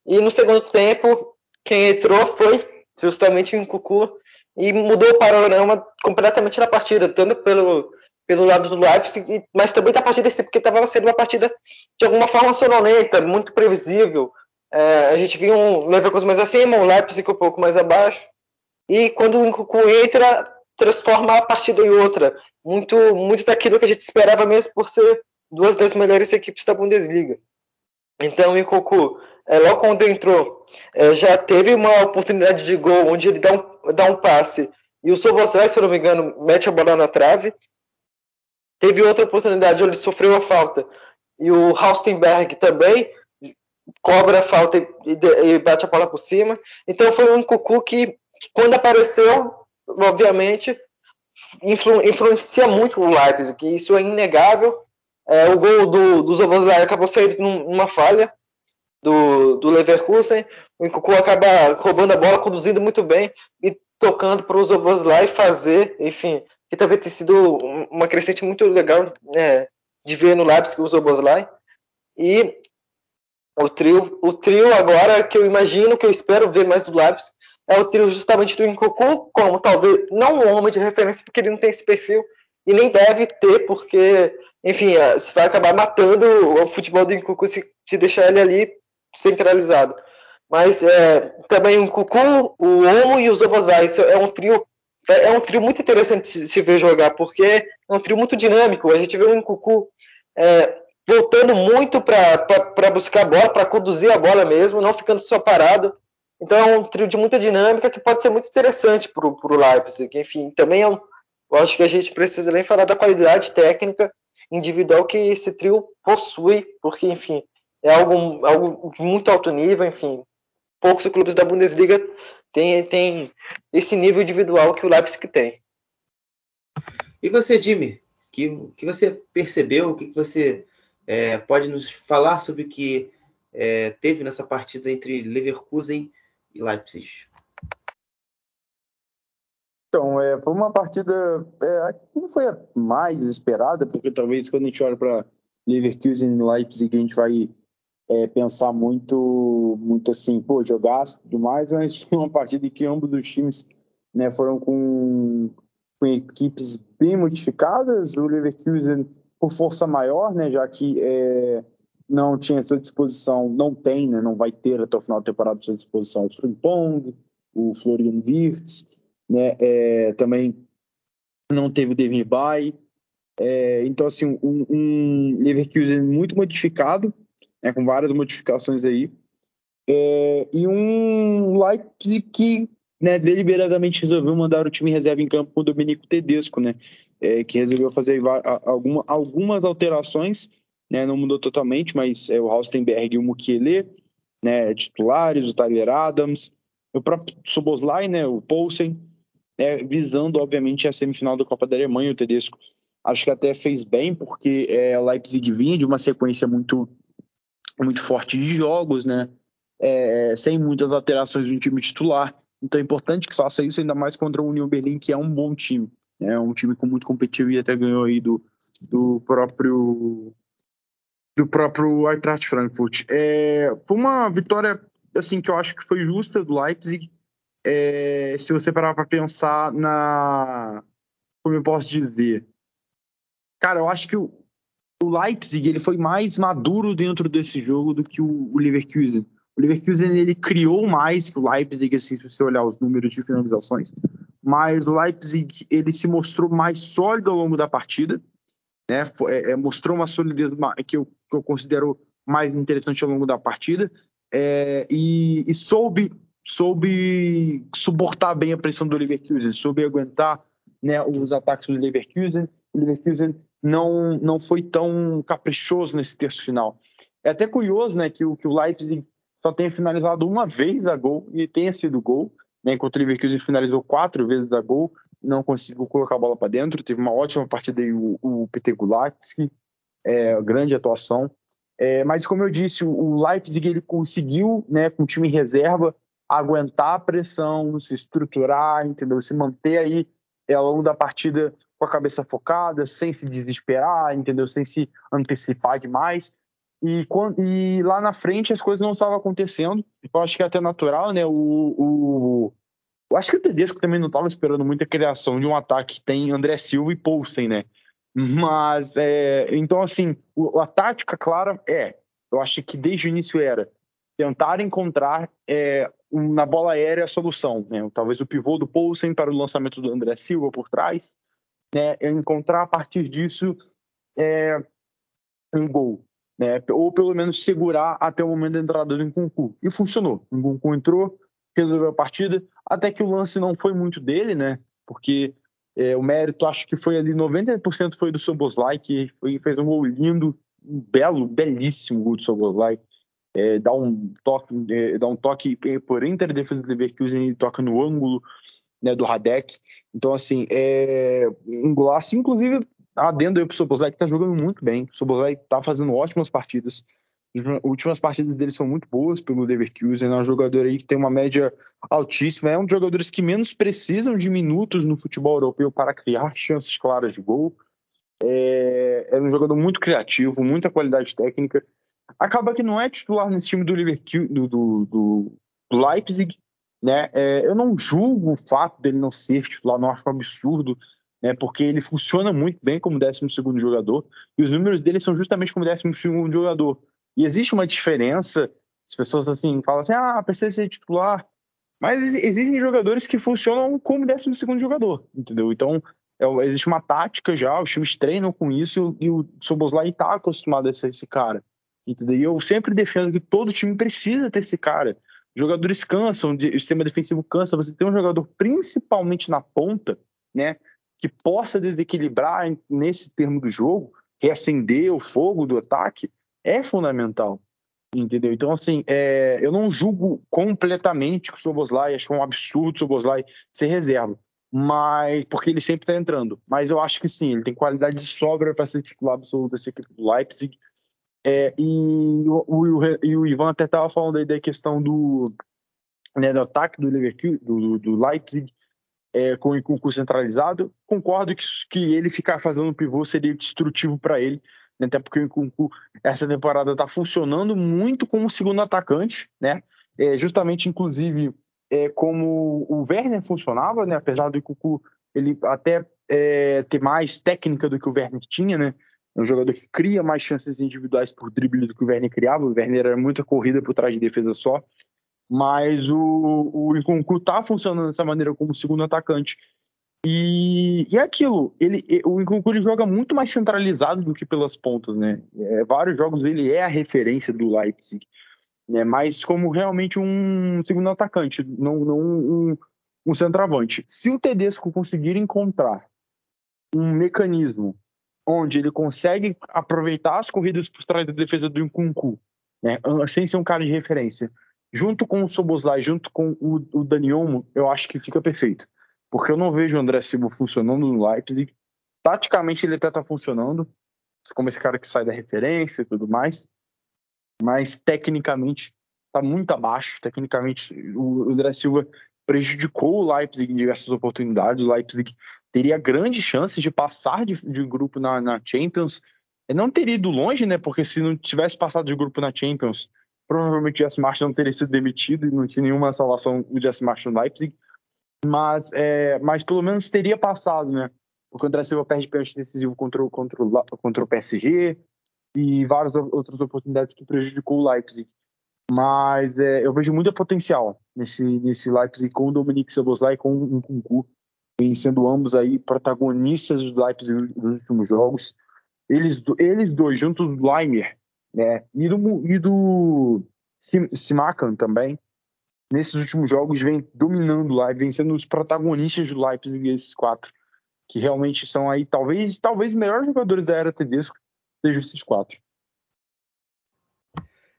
E no segundo tempo, quem entrou foi justamente o Cucu e mudou o panorama completamente da partida, tanto pelo, pelo lado do Leipzig, mas também da partida si, porque estava sendo uma partida de alguma forma sonolenta, muito previsível. É, a gente viu um Leverkusen mais acima, o Leipzig um pouco mais abaixo. E quando o Cucu entra, transforma a partida em outra. Muito, muito daquilo que a gente esperava mesmo por ser duas das melhores equipes da Bundesliga. Então, o Cucu, é, logo quando entrou, é, já teve uma oportunidade de gol onde ele dá um, dá um passe e o Soboslai, se eu não me engano, mete a bola na trave. Teve outra oportunidade onde ele sofreu a falta e o Haustenberg também cobra a falta e, e, bate a bola por cima. Então foi um Cucu que, quando apareceu, obviamente, influ, influencia muito o Leipzig, isso é inegável. É, o gol do, do Zoboslai acabou saindo numa falha do, do Leverkusen. O Cucu acaba roubando a bola, conduzindo muito bem e tocando para o Zoboslai fazer, enfim, que também tem sido uma crescente muito legal né, de ver no Leipzig o Zoboslai. E o trio, o trio agora que eu imagino, que eu espero ver mais do Leipzig, é o trio justamente do Nkunku, como talvez não um homem de referência, porque ele não tem esse perfil, e nem deve ter, porque, enfim, se vai acabar matando o futebol do Nkunku se, deixar ele ali centralizado. Mas é, também o Cucu, o Omo e os Obosai, é um trio é um trio muito interessante se ver jogar, porque é um trio muito dinâmico. A gente vê o Nkuku é, voltando muito para buscar a bola, para conduzir a bola mesmo, não ficando só parado. Então é um trio de muita dinâmica que pode ser muito interessante para o Leipzig. Enfim, também é um, eu acho que a gente precisa nem falar da qualidade técnica individual que esse trio possui, porque, enfim, é algo, algo de muito alto nível, enfim. Poucos clubes da Bundesliga têm, têm esse nível individual que o Leipzig tem. E você, Jimmy, que que você percebeu, o que você é, pode nos falar sobre o que é, teve nessa partida entre Leverkusen e Leipzig? Então, é, foi uma partida é, não foi a mais esperada, porque talvez quando a gente olha para Leverkusen e Leipzig, a gente vai é, pensar muito, muito assim, pô, jogar tudo mais, mas foi uma partida em que ambos os times né, foram com, com equipes bem modificadas. O Leverkusen por força maior, né, já que é, não tinha à sua disposição, não tem, né, não vai ter até o final da temporada à sua disposição o Frimpong, o Florian Wirtz, né, é, também não teve o Devin Bay, é, então assim, um, um Leverkusen muito modificado, né, com várias modificações aí, é, e um Leipzig que né, deliberadamente resolveu mandar o time reserva em campo com o Domenico Tedesco, né, é, que resolveu fazer alguma, algumas alterações, né, não mudou totalmente, mas é, o Haustenberg e o Mukiele, né, titulares, o Tyler Adams, o próprio Soboslai, né, o Poulsen, né, visando, obviamente, a semifinal da Copa da Alemanha, o Tedesco acho que até fez bem, porque é, Leipzig vinha de uma sequência muito, muito forte de jogos, né, é, sem muitas alterações no time titular, então é importante que faça isso, ainda mais contra o Union Berlin, que é um bom time. É um time com muito competitivo e até ganhou aí do, do próprio do próprio Eintracht Frankfurt. É, foi uma vitória assim que eu acho que foi justa do Leipzig. É, se você parar para pensar na como eu posso dizer, cara, eu acho que o, Leipzig ele foi mais maduro dentro desse jogo do que o, o Leverkusen. O Leverkusen ele criou mais que o Leipzig, assim, se você olhar os números de finalizações, mas o Leipzig ele se mostrou mais sólido ao longo da partida, né? É, é, mostrou uma solidez que eu, que eu considero mais interessante ao longo da partida é, e, e, soube soube suportar bem a pressão do Leverkusen, soube aguentar né, os ataques do Leverkusen. O Leverkusen não não foi tão caprichoso nesse terço final. É até curioso, né, que o, que o Leipzig só tenha finalizado uma vez a gol e tenha sido gol, né, enquanto o Leverkusen finalizou quatro vezes a gol, não conseguiu colocar a bola para dentro. Teve uma ótima partida aí o, o Peter Gulatsky, é, grande atuação. É, mas como eu disse, o Leipzig ele conseguiu, né, com o time reserva, aguentar a pressão, se estruturar, entendeu? Se manter aí é, ao longo da partida com a cabeça focada, sem se desesperar, entendeu? Sem se antecipar demais. E, quando, e lá na frente as coisas não estavam acontecendo. Eu acho que é até natural, né? O, o, eu acho que o Tedesco também não estava esperando muita criação de um ataque que tem André Silva e Poulsen, né? Mas, é, então, assim, a tática clara é, eu acho que desde o início era tentar encontrar é, na bola aérea a solução, né? Talvez o pivô do Poulsen para o lançamento do André Silva por trás, né? Encontrar a partir disso é, um gol, né? Ou pelo menos segurar até o momento da entrada do Nkunku. E funcionou. O Nkunku entrou, resolveu a partida, até que o lance não foi muito dele, né? Porque é, o mérito, acho que foi ali 90% foi do Soboslai, que foi, fez um gol lindo, um belo, belíssimo gol do Soboslai. É, dá um toque, é, dá um toque por entre a defesa do Leverkusen e toca no ângulo né, do Radek. Então, assim, é um golaço, inclusive, adendo aí pro Soboslai, que tá jogando muito bem. O Soboslai tá fazendo ótimas partidas. As últimas partidas dele são muito boas pelo Leverkusen. É um jogador aí que tem uma média altíssima. É um dos jogadores que menos precisam de minutos no futebol europeu para criar chances claras de gol. É, é um jogador muito criativo, muita qualidade técnica. Acaba que não é titular nesse time do do, do, do, Leipzig. Né? É, eu não julgo o fato dele não ser titular, não acho um absurdo né, porque ele funciona muito bem como 12 jogador, e os números dele são justamente como 12 jogador. E existe uma diferença, as pessoas assim falam assim, ah, precisa ser titular, mas existem jogadores que funcionam como 12 jogador, entendeu? Então, é, existe uma tática já, os times treinam com isso e o Soboslai está acostumado a ser esse cara, entendeu? E eu sempre defendo que todo time precisa ter esse cara. Jogadores cansam, o sistema defensivo cansa, você tem um jogador principalmente na ponta, né, que possa desequilibrar nesse termo do jogo, reacender o fogo do ataque, é fundamental. Entendeu? Então, assim, é, eu não julgo completamente que o Soboslai, acho é um absurdo o Soboslai ser reserva, mas porque ele sempre está entrando. Mas eu acho que sim, ele tem qualidade de sobra para ser titular absoluto dessa equipe do Leipzig. É, e, o, o, e, o, Ivan até estava falando aí da questão do, né, do ataque do, Leverkusen, do, do Leipzig é, com o concurso centralizado. Concordo que, que ele ficar fazendo pivô seria destrutivo para ele, né? até porque o Nkunku essa temporada está funcionando muito como segundo atacante, né? É, justamente, inclusive, é, como o Werner funcionava, né? apesar do Nkunku ele até é, ter mais técnica do que o Werner tinha, né? É um jogador que cria mais chances individuais por drible do que o Werner criava. O Werner era muita corrida por trás de defesa só. Mas o, o Nkunku tá funcionando dessa maneira como segundo atacante. E, e é aquilo, ele, o Nkunku ele joga muito mais centralizado do que pelas pontas, né? É, vários jogos ele é a referência do Leipzig, né? Mas como realmente um segundo atacante, não, não um, um centroavante. Se o Tedesco conseguir encontrar um mecanismo onde ele consegue aproveitar as corridas por trás da defesa do Nkunku, né? Sem ser um cara de referência, junto com o Soboslai, junto com o, o Dani Olmo, eu acho que fica perfeito. Porque eu não vejo o André Silva funcionando no Leipzig. Taticamente ele até tá funcionando, como esse cara que sai da referência e tudo mais. Mas tecnicamente tá muito abaixo. Tecnicamente o André Silva prejudicou o Leipzig em diversas oportunidades. O Leipzig teria grandes chances de passar de, de grupo na, na Champions. Ele não teria ido longe, né? Porque se não tivesse passado de grupo na Champions, provavelmente o Jess Martin não teria sido demitido e não tinha nenhuma salvação o Jess Martin no Leipzig, mas, é, mas pelo menos teria passado, né? Porque o André Silva perde pênalti decisivo contra, o, contra, o, contra o PSG e várias outras oportunidades que prejudicou o Leipzig. Mas é, eu vejo muito potencial nesse, nesse Leipzig com o Dominique Soboslai e com o Nkunku, sendo ambos aí protagonistas do Leipzig nos últimos jogos. Eles, eles dois, juntos do Leimer, né? E do, e do Simakan também, nesses últimos jogos, vem dominando lá, vem sendo os protagonistas do Leipzig, esses quatro, que realmente são aí, talvez, talvez os melhores jogadores da era Tedesco sejam esses quatro.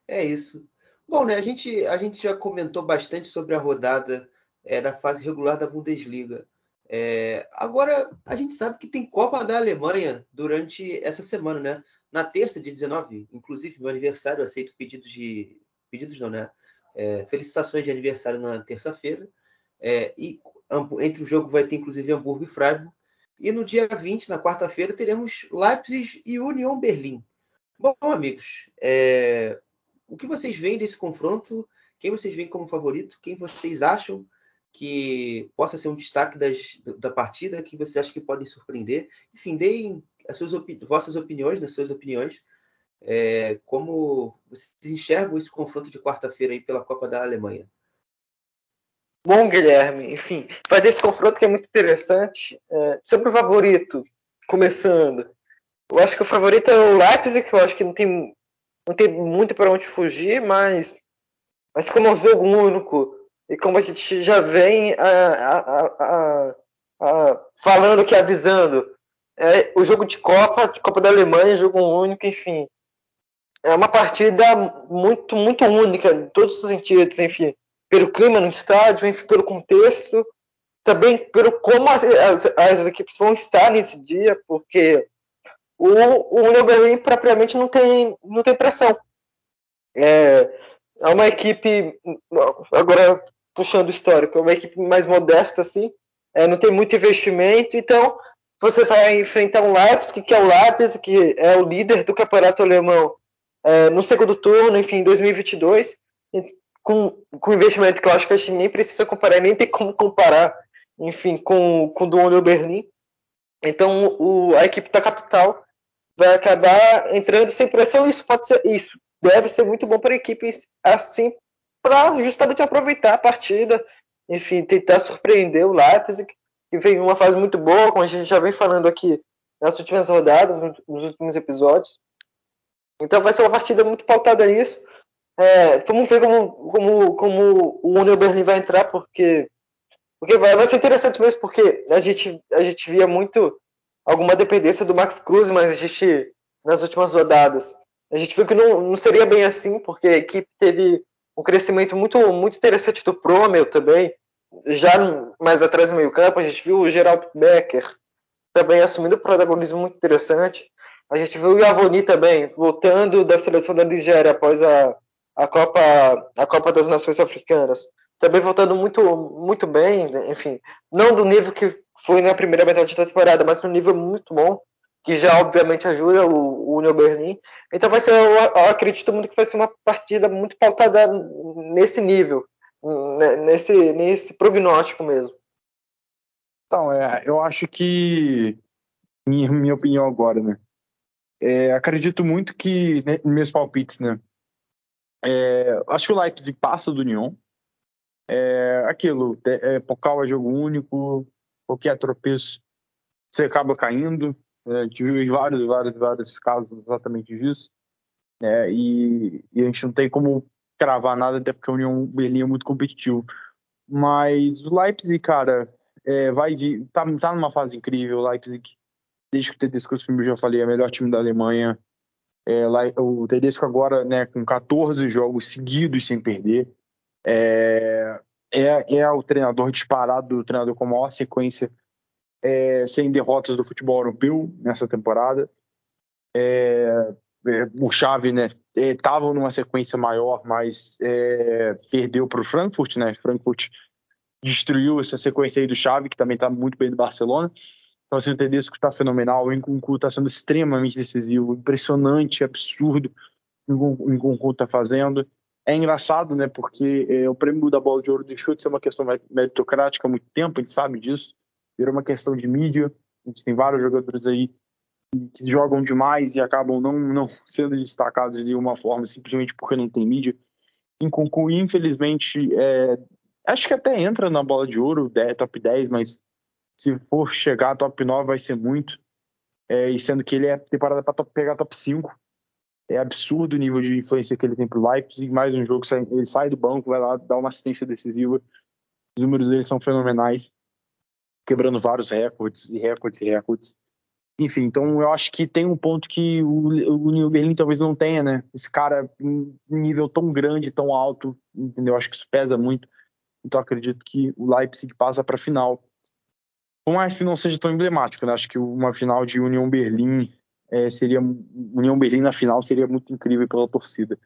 É isso. Bom, né, a gente, a gente já comentou bastante sobre a rodada é, da fase regular da Bundesliga. É, agora, a gente sabe que tem Copa da Alemanha durante essa semana, né? Na terça, de 19, inclusive meu aniversário, aceito pedidos de. Pedidos não, né? É, felicitações de aniversário na terça-feira. É, e entre o jogo vai ter inclusive Hamburgo e Freiburg. E no dia 20, na quarta-feira, teremos Leipzig e Union Berlim. Bom, amigos, é, o que vocês veem desse confronto? Quem vocês veem como favorito? Quem vocês acham que possa ser um destaque das, da partida? Quem vocês acham que podem surpreender? Enfim, deem as suas opi vossas opiniões, nas suas opiniões. É, como vocês enxergam esse confronto de quarta-feira aí pela Copa da Alemanha? Bom, Guilherme, enfim, vai ter esse confronto que é muito interessante. É, sobre o favorito, começando, eu acho que o favorito é o Leipzig, que eu acho que não tem não tem muito para onde fugir, mas, mas como é um jogo único e como a gente já vem a, a, a, falando que avisando, é, o jogo de Copa, de Copa da Alemanha, jogo único, enfim, é uma partida muito muito única em todos os sentidos, enfim, pelo clima no estádio, enfim, pelo contexto, também pelo como as, as, as equipes vão estar nesse dia, porque o, o Union Berlin propriamente não tem, não tem pressão. É, é uma equipe, agora puxando histórico, é uma equipe mais modesta, assim, é, não tem muito investimento, então você vai enfrentar um Leipzig, que é o Leipzig, que é o líder do campeonato alemão é, no segundo turno, enfim, em 2022, com, com investimento que eu acho que a gente nem precisa comparar, nem tem como comparar, enfim, com, com o do Union Berlin. Então, o, a equipe da capital vai acabar entrando sem pressão. Isso pode ser, isso deve ser muito bom para a equipe, assim, para justamente aproveitar a partida, enfim, tentar surpreender o Leipzig, que vem uma fase muito boa, como a gente já vem falando aqui nas últimas rodadas, nos últimos episódios. Então vai ser uma partida muito pautada nisso. É, vamos ver como, como, como o Union Berlin vai entrar, porque, porque vai, vai ser interessante mesmo, porque a gente, a gente via muito alguma dependência do Max Cruz, mas a gente, nas últimas rodadas, a gente viu que não, não seria bem assim, porque a equipe teve um crescimento muito, muito interessante do Promel também, já mais atrás no meio campo, a gente viu o Geraldo Becker também assumindo um protagonismo muito interessante, a gente viu o Yavoni também, voltando da seleção da Nigéria após a, a, Copa, a Copa das Nações Africanas, também voltando muito, muito bem, enfim, não do nível que foi na primeira metade da temporada, mas num nível muito bom, que já obviamente ajuda o, o Union Berlin. Então vai ser, eu, eu, acredito muito que vai ser uma partida muito pautada nesse nível, nesse, nesse prognóstico mesmo. Então, é, eu acho que, minha, minha opinião agora, né? É, acredito muito que, né, meus palpites, né? É, acho que o Leipzig passa do Union. É, aquilo, é, é Pokal é jogo único, qualquer tropeço você acaba caindo. É, a gente viu vários, vários, vários casos exatamente disso. É, e, e, a gente não tem como cravar nada, até porque a União Berlim é muito competitivo. Mas o Leipzig, cara, é, vai vir, tá, tá numa fase incrível. O Leipzig, desde que o Tedesco assumiu, já falei, é o melhor time da Alemanha. É, o Tedesco agora, né, com 14 jogos seguidos sem perder, é, é, é o treinador disparado, o treinador com a maior sequência é, sem derrotas do futebol europeu nessa temporada. É, é o Xavi, né, estava é, numa sequência maior, mas é, perdeu para o Frankfurt, né? Frankfurt destruiu essa sequência aí do Xavi, que também está muito bem no Barcelona. Então, assim, o Tedesco está fenomenal, o Nkunku está sendo extremamente decisivo, impressionante, absurdo o Nkunku está fazendo. É engraçado, né? Porque é, o prêmio da bola de ouro de ser uma questão meritocrática há muito tempo, a gente sabe disso. Virou uma questão de mídia. A gente tem vários jogadores aí que jogam demais e acabam não, não sendo destacados de uma forma simplesmente porque não tem mídia. Em concluir, infelizmente, é, acho que até entra na bola de ouro, top 10, mas se for chegar a top 9 vai ser muito. É, e sendo que ele é temporada para pegar top 5. É absurdo o nível de influência que ele tem pro Leipzig. Mais um jogo, ele sai do banco, vai lá dar uma assistência decisiva. Os números dele são fenomenais, quebrando vários recordes e recordes e recordes. Enfim, então eu acho que tem um ponto que o, o Union Berlim talvez não tenha, né? Esse cara em nível tão grande, tão alto, entendeu? Eu acho que isso pesa muito. Então acredito que o Leipzig passa para a final. Por mais que não seja tão emblemático, né? Acho que uma final de União Berlim é, seria União Berlim na final seria muito incrível pela torcida.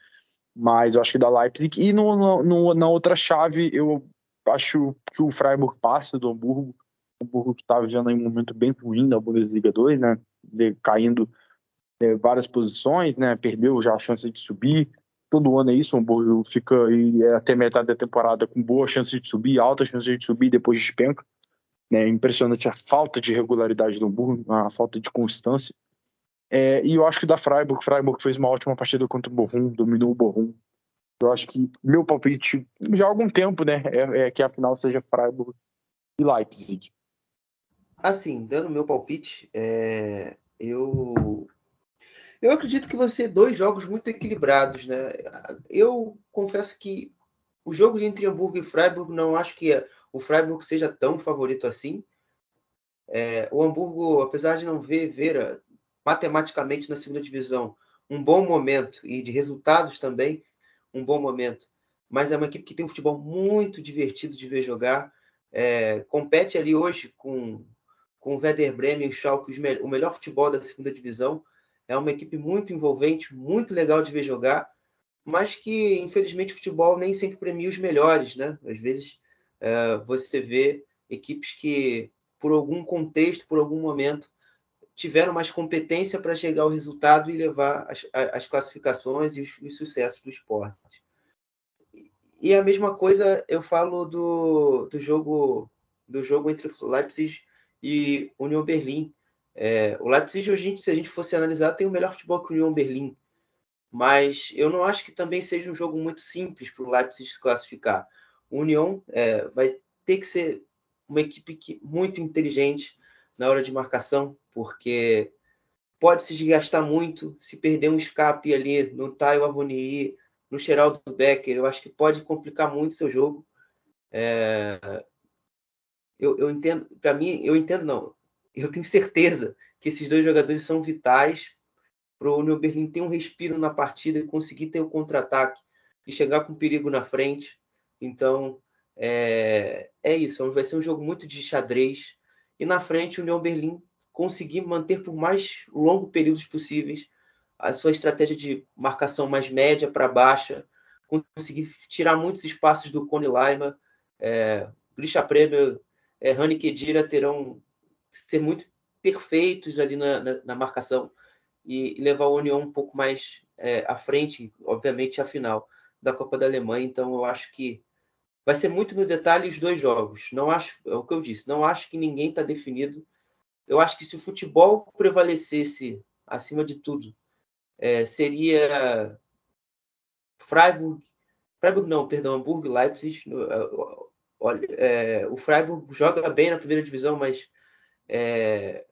Mas eu acho que da Leipzig e no, no, na outra chave eu acho que o Freiburg passa do Hamburgo. O Hamburgo que está vivendo um momento bem ruim da Bundesliga 2, né? De, caindo é, várias posições, né? Perdeu já a chance de subir. Todo ano é isso, o Hamburgo fica aí, é, até metade da temporada com boa chance de subir, alta chance de subir, depois despenca. É impressionante a falta de regularidade do Hamburgo, a falta de constância. É, e eu acho que da Freiburg, Freiburg fez uma ótima partida contra o Bochum, dominou o Bochum. Eu acho que meu palpite já há algum tempo, né, é, é que a final seja Freiburg e Leipzig. Assim, dando meu palpite, é, eu eu acredito que vão ser dois jogos muito equilibrados, né? Eu confesso que o jogo entre Hamburgo e Freiburg não acho que o Freiburg seja tão favorito assim. É, o Hamburgo, apesar de não ver Vera matematicamente na segunda divisão um bom momento e de resultados também um bom momento, mas é uma equipe que tem um futebol muito divertido de ver jogar. É, compete ali hoje com, com o Werder Bremen e o Schalke o melhor futebol da segunda divisão. É uma equipe muito envolvente, muito legal de ver jogar, mas que infelizmente o futebol nem sempre premia os melhores, né? Às vezes é, você vê equipes que por algum contexto, por algum momento, tiveram mais competência para chegar ao resultado e levar as, as classificações e os, sucessos do esporte. E a mesma coisa eu falo do, do jogo do jogo entre Leipzig e União Berlim. É, o Leipzig, hoje, se a gente fosse analisar, tem o melhor futebol que o União Berlim. Mas eu não acho que também seja um jogo muito simples para o Leipzig se classificar. O União é, vai ter que ser uma equipe que, muito inteligente na hora de marcação, porque pode se desgastar muito se perder um escape ali no Taio Avoni, no Geraldo Becker. Eu acho que pode complicar muito seu jogo. É... Eu, eu, entendo, para mim, eu entendo não. Eu tenho certeza que esses dois jogadores são vitais para o Berlin ter um respiro na partida e conseguir ter o contra-ataque e chegar com perigo na frente. Então, é, é isso. Vai ser um jogo muito de xadrez. E na frente, o União Berlim conseguir manter por mais longo períodos possíveis a sua estratégia de marcação mais média para baixa, conseguir tirar muitos espaços do Cone Laima, é, Grisha Premier, é, Rani Kedira terão que ser muito perfeitos ali na, na, na marcação e, e, levar a União um pouco mais é, à frente, obviamente, à final da Copa da Alemanha. Então, eu acho que vai ser muito no detalhe os dois jogos. Não acho, é o que eu disse, não acho que ninguém está definido eu acho que se o futebol prevalecesse acima de tudo, é, seria Freiburg, Freiburg não, perdão, Hamburgo, Leipzig. Olha, é, o Freiburg joga bem na primeira divisão, mas é,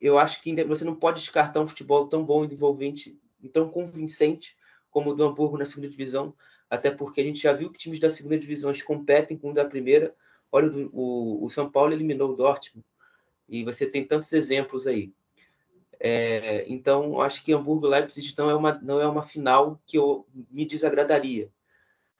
eu acho que você não pode descartar um futebol tão bom, envolvente e tão convincente como o do Hamburgo na segunda divisão, até porque a gente já viu que times da segunda divisão competem com o da primeira. Olha, o, o São Paulo eliminou o Dortmund e você tem tantos exemplos aí. É, então, acho que Hamburgo Leipzig não é uma não é uma final que eu me desagradaria.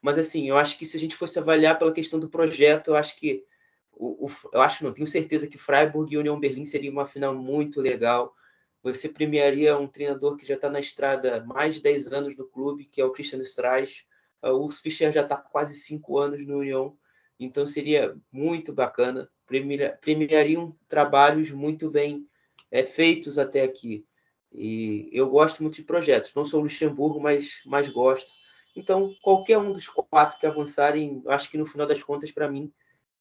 Mas assim, eu acho que se a gente fosse avaliar pela questão do projeto, eu acho que o, o eu acho não tenho certeza que Freiburg e União Berlim seria uma final muito legal. Você premiaria um treinador que já está na estrada mais de 10 anos no clube, que é o Christian Streich. O Urs Fischer já está quase 5 anos no União, então seria muito bacana premiariam trabalhos muito bem é, feitos até aqui. E eu gosto muito de projetos. Não sou Luxemburgo, mas, mas gosto. Então, qualquer um dos quatro que avançarem, acho que no final das contas, para mim,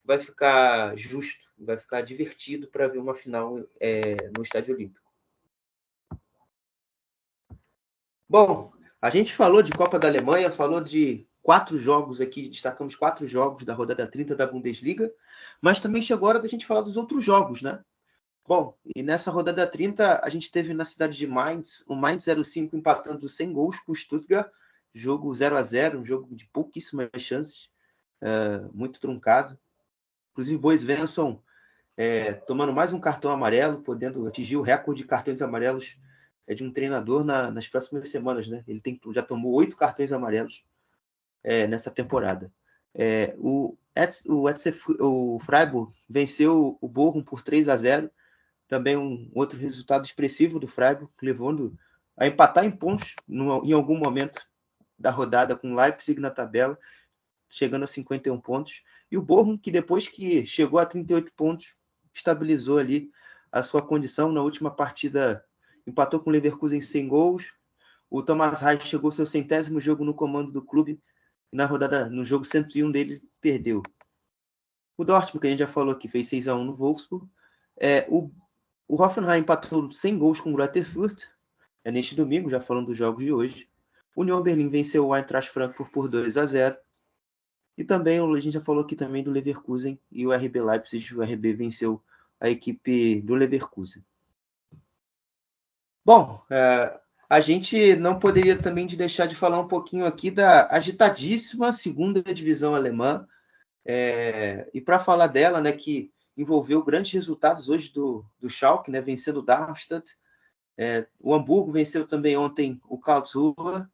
vai ficar justo, vai ficar divertido para ver uma final é, no Estádio Olímpico. Bom, a gente falou de Copa da Alemanha, falou de quatro jogos aqui, destacamos quatro jogos da rodada 30 da Bundesliga, mas também chegou a hora da gente falar dos outros jogos, né? Bom, e nessa rodada 30 a gente teve na cidade de Mainz o Mainz 05 empatando sem gols com o Stuttgart, jogo 0 a 0 um jogo de pouquíssimas chances, uh, muito truncado. Inclusive, Bois Svensson é, tomando mais um cartão amarelo, podendo atingir o recorde de cartões amarelos é, de um treinador na, nas próximas semanas. Né? Ele tem, já tomou oito cartões amarelos é, nessa temporada. É, o, o, o Freiburg venceu o Bochum por 3 a 0 também um outro resultado expressivo do Freiburg, levando a empatar em pontos no, em algum momento da rodada com Leipzig na tabela, chegando a 51 pontos. E o Bochum, que depois que chegou a 38 pontos, estabilizou ali a sua condição na última partida, empatou com o Leverkusen sem gols. O Thomas Reich chegou seu centésimo jogo no comando do clube, na rodada, no jogo 101 dele, perdeu. O Dortmund, que a gente já falou aqui, fez 6 a 1 no Wolfsburg. É, o, o Hoffenheim empatou sem gols com o Greuther Fürth, é neste domingo, já falando dos jogos de hoje. O Union Berlin venceu o Eintracht Frankfurt por 2 a 0. E também, a gente já falou aqui também do Leverkusen e o RB Leipzig. O RB venceu a equipe do Leverkusen. Bom, é, a gente não poderia também de deixar de falar um pouquinho aqui da agitadíssima segunda divisão alemã. É, e para falar dela, né, que envolveu grandes resultados hoje do, do Schalke, né, vencendo o Darmstadt. É, o Hamburgo venceu também ontem o Karlsruhe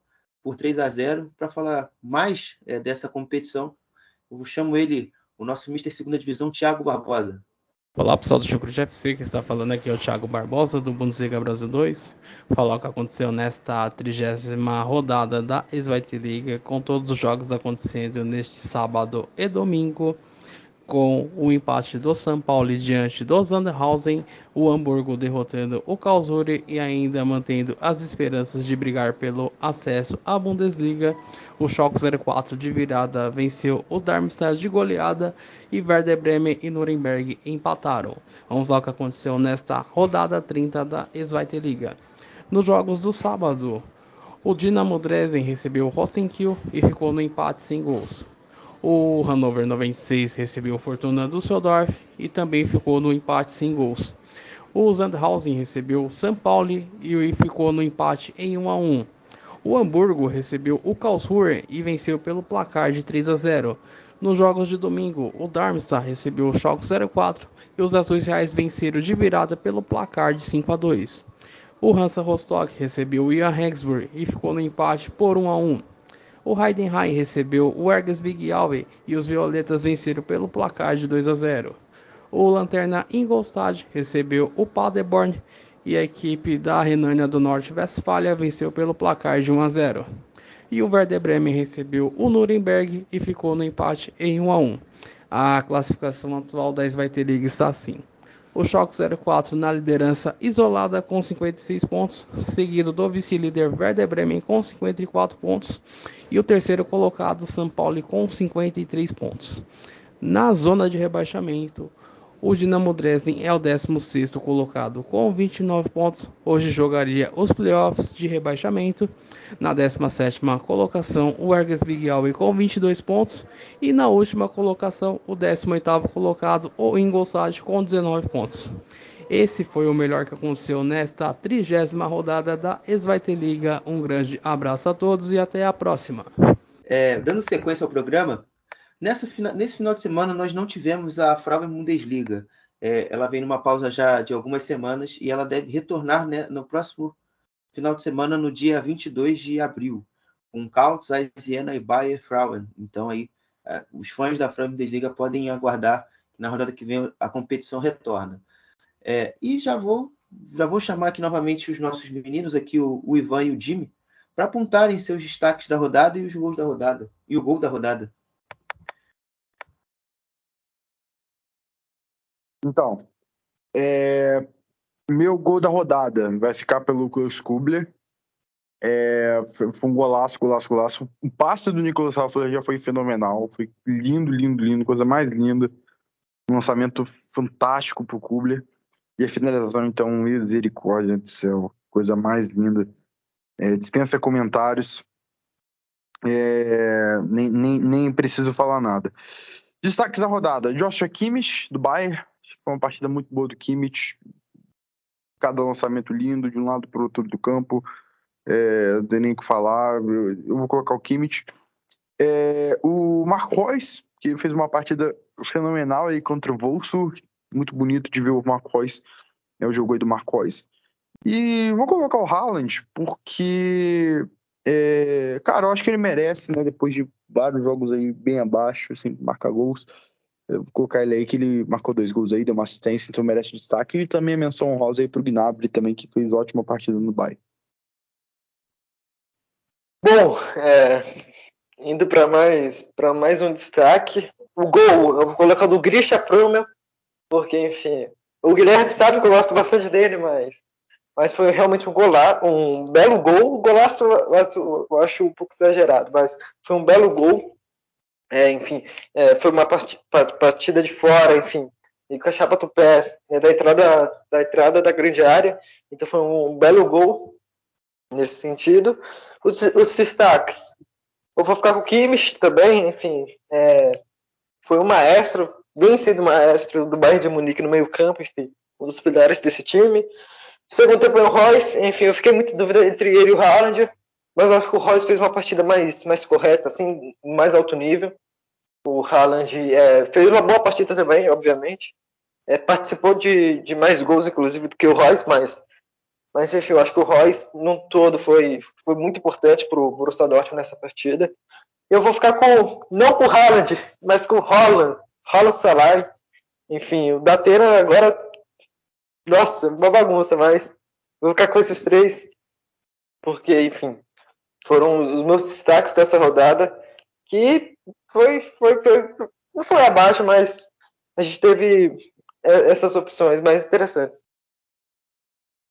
por 3 a 0. Para falar mais é, dessa competição, eu chamo ele, o nosso Mister Segunda Divisão, Thiago Barbosa. Olá pessoal do Chucrute FC, que está falando aqui é o Thiago Barbosa do Bundesliga Brasil 2. Falar o que aconteceu nesta trigésima rodada da Zweite Liga, com todos os jogos acontecendo neste sábado e domingo com o empate do São Paulo diante do Sandhausen, o Hamburgo derrotando o Karlsruhe e ainda mantendo as esperanças de brigar pelo acesso à Bundesliga. O Schalke 04 de virada venceu o Darmstadt de goleada e Werder Bremen e Nuremberg empataram. Vamos lá o que aconteceu nesta rodada 30 da Zweite Liga. Nos jogos do sábado, o Dinamo Dresden recebeu o Rostenkiel e ficou no empate sem gols. O Hannover 96 recebeu Fortuna Düsseldorf e também ficou no empate sem gols. O Sandhausen recebeu o São Paulo e ficou no empate em 1 a 1. O Hamburgo recebeu o Karlsruhe e venceu pelo placar de 3 a 0. Nos jogos de domingo, o Darmstadt recebeu o Schalke 04 e os Azuis Reais venceram de virada pelo placar de 5 a 2. O Hansa Rostock recebeu o Ian Regensburg e ficou no empate por 1 a 1. O Heidenheim recebeu o Ergas Big Alve e os Violetas venceram pelo placar de 2 a 0. O Lanterna Ingolstadt recebeu o Paderborn e a equipe da Renânia do Norte-Westfália venceu pelo placar de 1 a 0. E o Werder Bremen recebeu o Nuremberg e ficou no empate em 1 a 1. A classificação atual da Zweite Liga está assim: o Schalke 04 na liderança isolada com 56 pontos, seguido do vice-líder Werder Bremen com 54 pontos e o terceiro colocado São Paulo com 53 pontos. Na zona de rebaixamento, o Dinamo Dresden é o 16º colocado com 29 pontos. Hoje jogaria os playoffs de rebaixamento. Na 17ª colocação, o Ergas Big com 22 pontos. E na última colocação, o 18º colocado, o Ingolstadt, com 19 pontos. Esse foi o melhor que aconteceu nesta trigésima rodada da Liga. Um grande abraço a todos e até a próxima. É, dando sequência ao programa, Nessa, nesse final de semana, nós não tivemos a Frauen Bundesliga. É, ela vem numa pausa já de algumas semanas e ela deve retornar né, no próximo final de semana, no dia 22 de abril, com Kautz, Siena e Bayer Frauen. Então, aí, é, os fãs da Frauen Bundesliga podem aguardar que na rodada que vem a competição retorna. É, e já vou, já vou chamar aqui novamente os nossos meninos, aqui o, o Ivan e o Jimmy, para apontarem seus destaques da rodada e os gols da rodada, e o gol da rodada. Então, é, meu gol da rodada vai ficar pelo Klaus Kubler. É, foi um golaço, golaço, golaço. O passe do Nicolas Raffler já foi fenomenal. Foi lindo, lindo, lindo. Coisa mais linda. Um lançamento fantástico pro Kubler. E a finalização, então, misericórdia do céu. Coisa mais linda. É, dispensa comentários. É, nem, nem, nem preciso falar nada. Destaques da rodada: Joshua Kimmich, do Bayern, Acho que foi uma partida muito boa do Kimmich. Cada lançamento lindo, de um lado para o outro do campo. É, não tem nem o que falar. Eu, eu, vou colocar o Kimmich. É, o Marcos, que fez uma partida fenomenal aí contra o Wolfsburg. muito bonito de ver o Marcos, é o jogo aí do Marcos. E vou colocar o Haaland porque, é, cara, eu acho que ele merece, né? Depois de vários jogos aí bem abaixo, sem marcar gols. Vou colocar ele aí que ele marcou dois gols aí, deu uma assistência, então merece destaque. E também a menção honrosa aí pro Gnabry também, que fez ótima partida no Bayern. Bom, é, indo para mais para mais um destaque, o gol, eu vou colocar do Grisha Promel, porque enfim, o Guilherme sabe que eu gosto bastante dele, mas mas foi realmente um golaço, um belo gol, um golaço eu acho, eu acho um pouco exagerado, mas foi um belo gol, é, enfim, é, foi uma partida de fora, enfim, e com a chapa do pé né, da entrada da entrada da grande área, então foi um belo gol nesse sentido. Os, os destaques, eu vou ficar com o Kimmich também, enfim, é, foi um maestro, vem sendo maestro do Bayern de Munique no meio campo, enfim, um dos pilares desse time. Segundo tempo é o Royce, enfim, eu fiquei muito dúvida entre ele e o Haaland, mas acho que o Royce fez uma partida mais, mais correta, assim, mais alto nível. O Haaland é, fez uma boa partida também, obviamente. É, participou de, de mais gols, inclusive, do que o Royce, mas mas enfim, eu acho que o Royce, no todo, foi, foi muito importante para o Borussia Dortmund nessa partida. Eu vou ficar com, não com o Haaland, mas com o Holland, Holland Salah. Enfim, o Datena agora, nossa, uma bagunça, mas vou ficar com esses três, porque, enfim, foram os meus destaques dessa rodada, que foi, foi, foi não foi abaixo, mas a gente teve é, essas opções mais interessantes.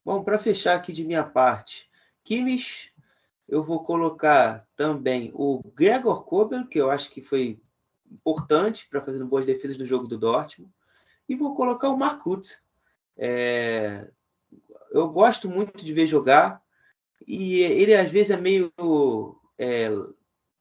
Bom, para fechar aqui de minha parte, Kimmich, eu vou colocar também o Gregor Kobel, que eu acho que foi importante para fazer boas defesas no jogo do Dortmund, e vou colocar o Marcut. É... Eu gosto muito de ver jogar, e ele às vezes é meio é,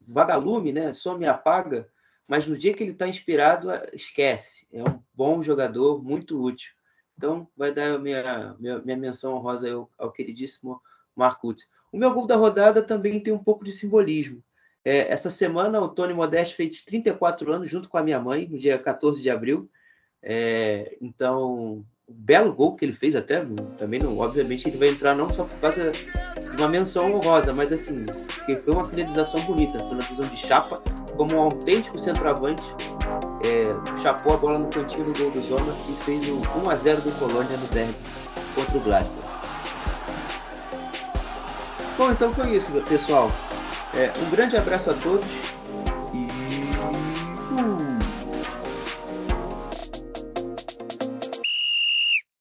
vagalume, né? Só me apaga, mas no dia que ele está inspirado, esquece. É um bom jogador, muito útil. Então, vai dar minha, minha, minha menção honrosa ao, ao queridíssimo Marcutz. O meu gol da rodada também tem um pouco de simbolismo. É, essa semana, o Tony Modeste fez 34 anos junto com a minha mãe, no dia 14 de abril. É, então, belo gol que ele fez até, também não, obviamente ele vai entrar não só por causa uma menção honrosa, mas assim, foi uma finalização bonita, foi na visão de chapa, como um autêntico centroavante, é, chapou a bola no cantinho do gol do Zona e fez o 1 a 0 do Colônia no derby contra o Gladbach. Bom, então foi isso, pessoal. É, um grande abraço a todos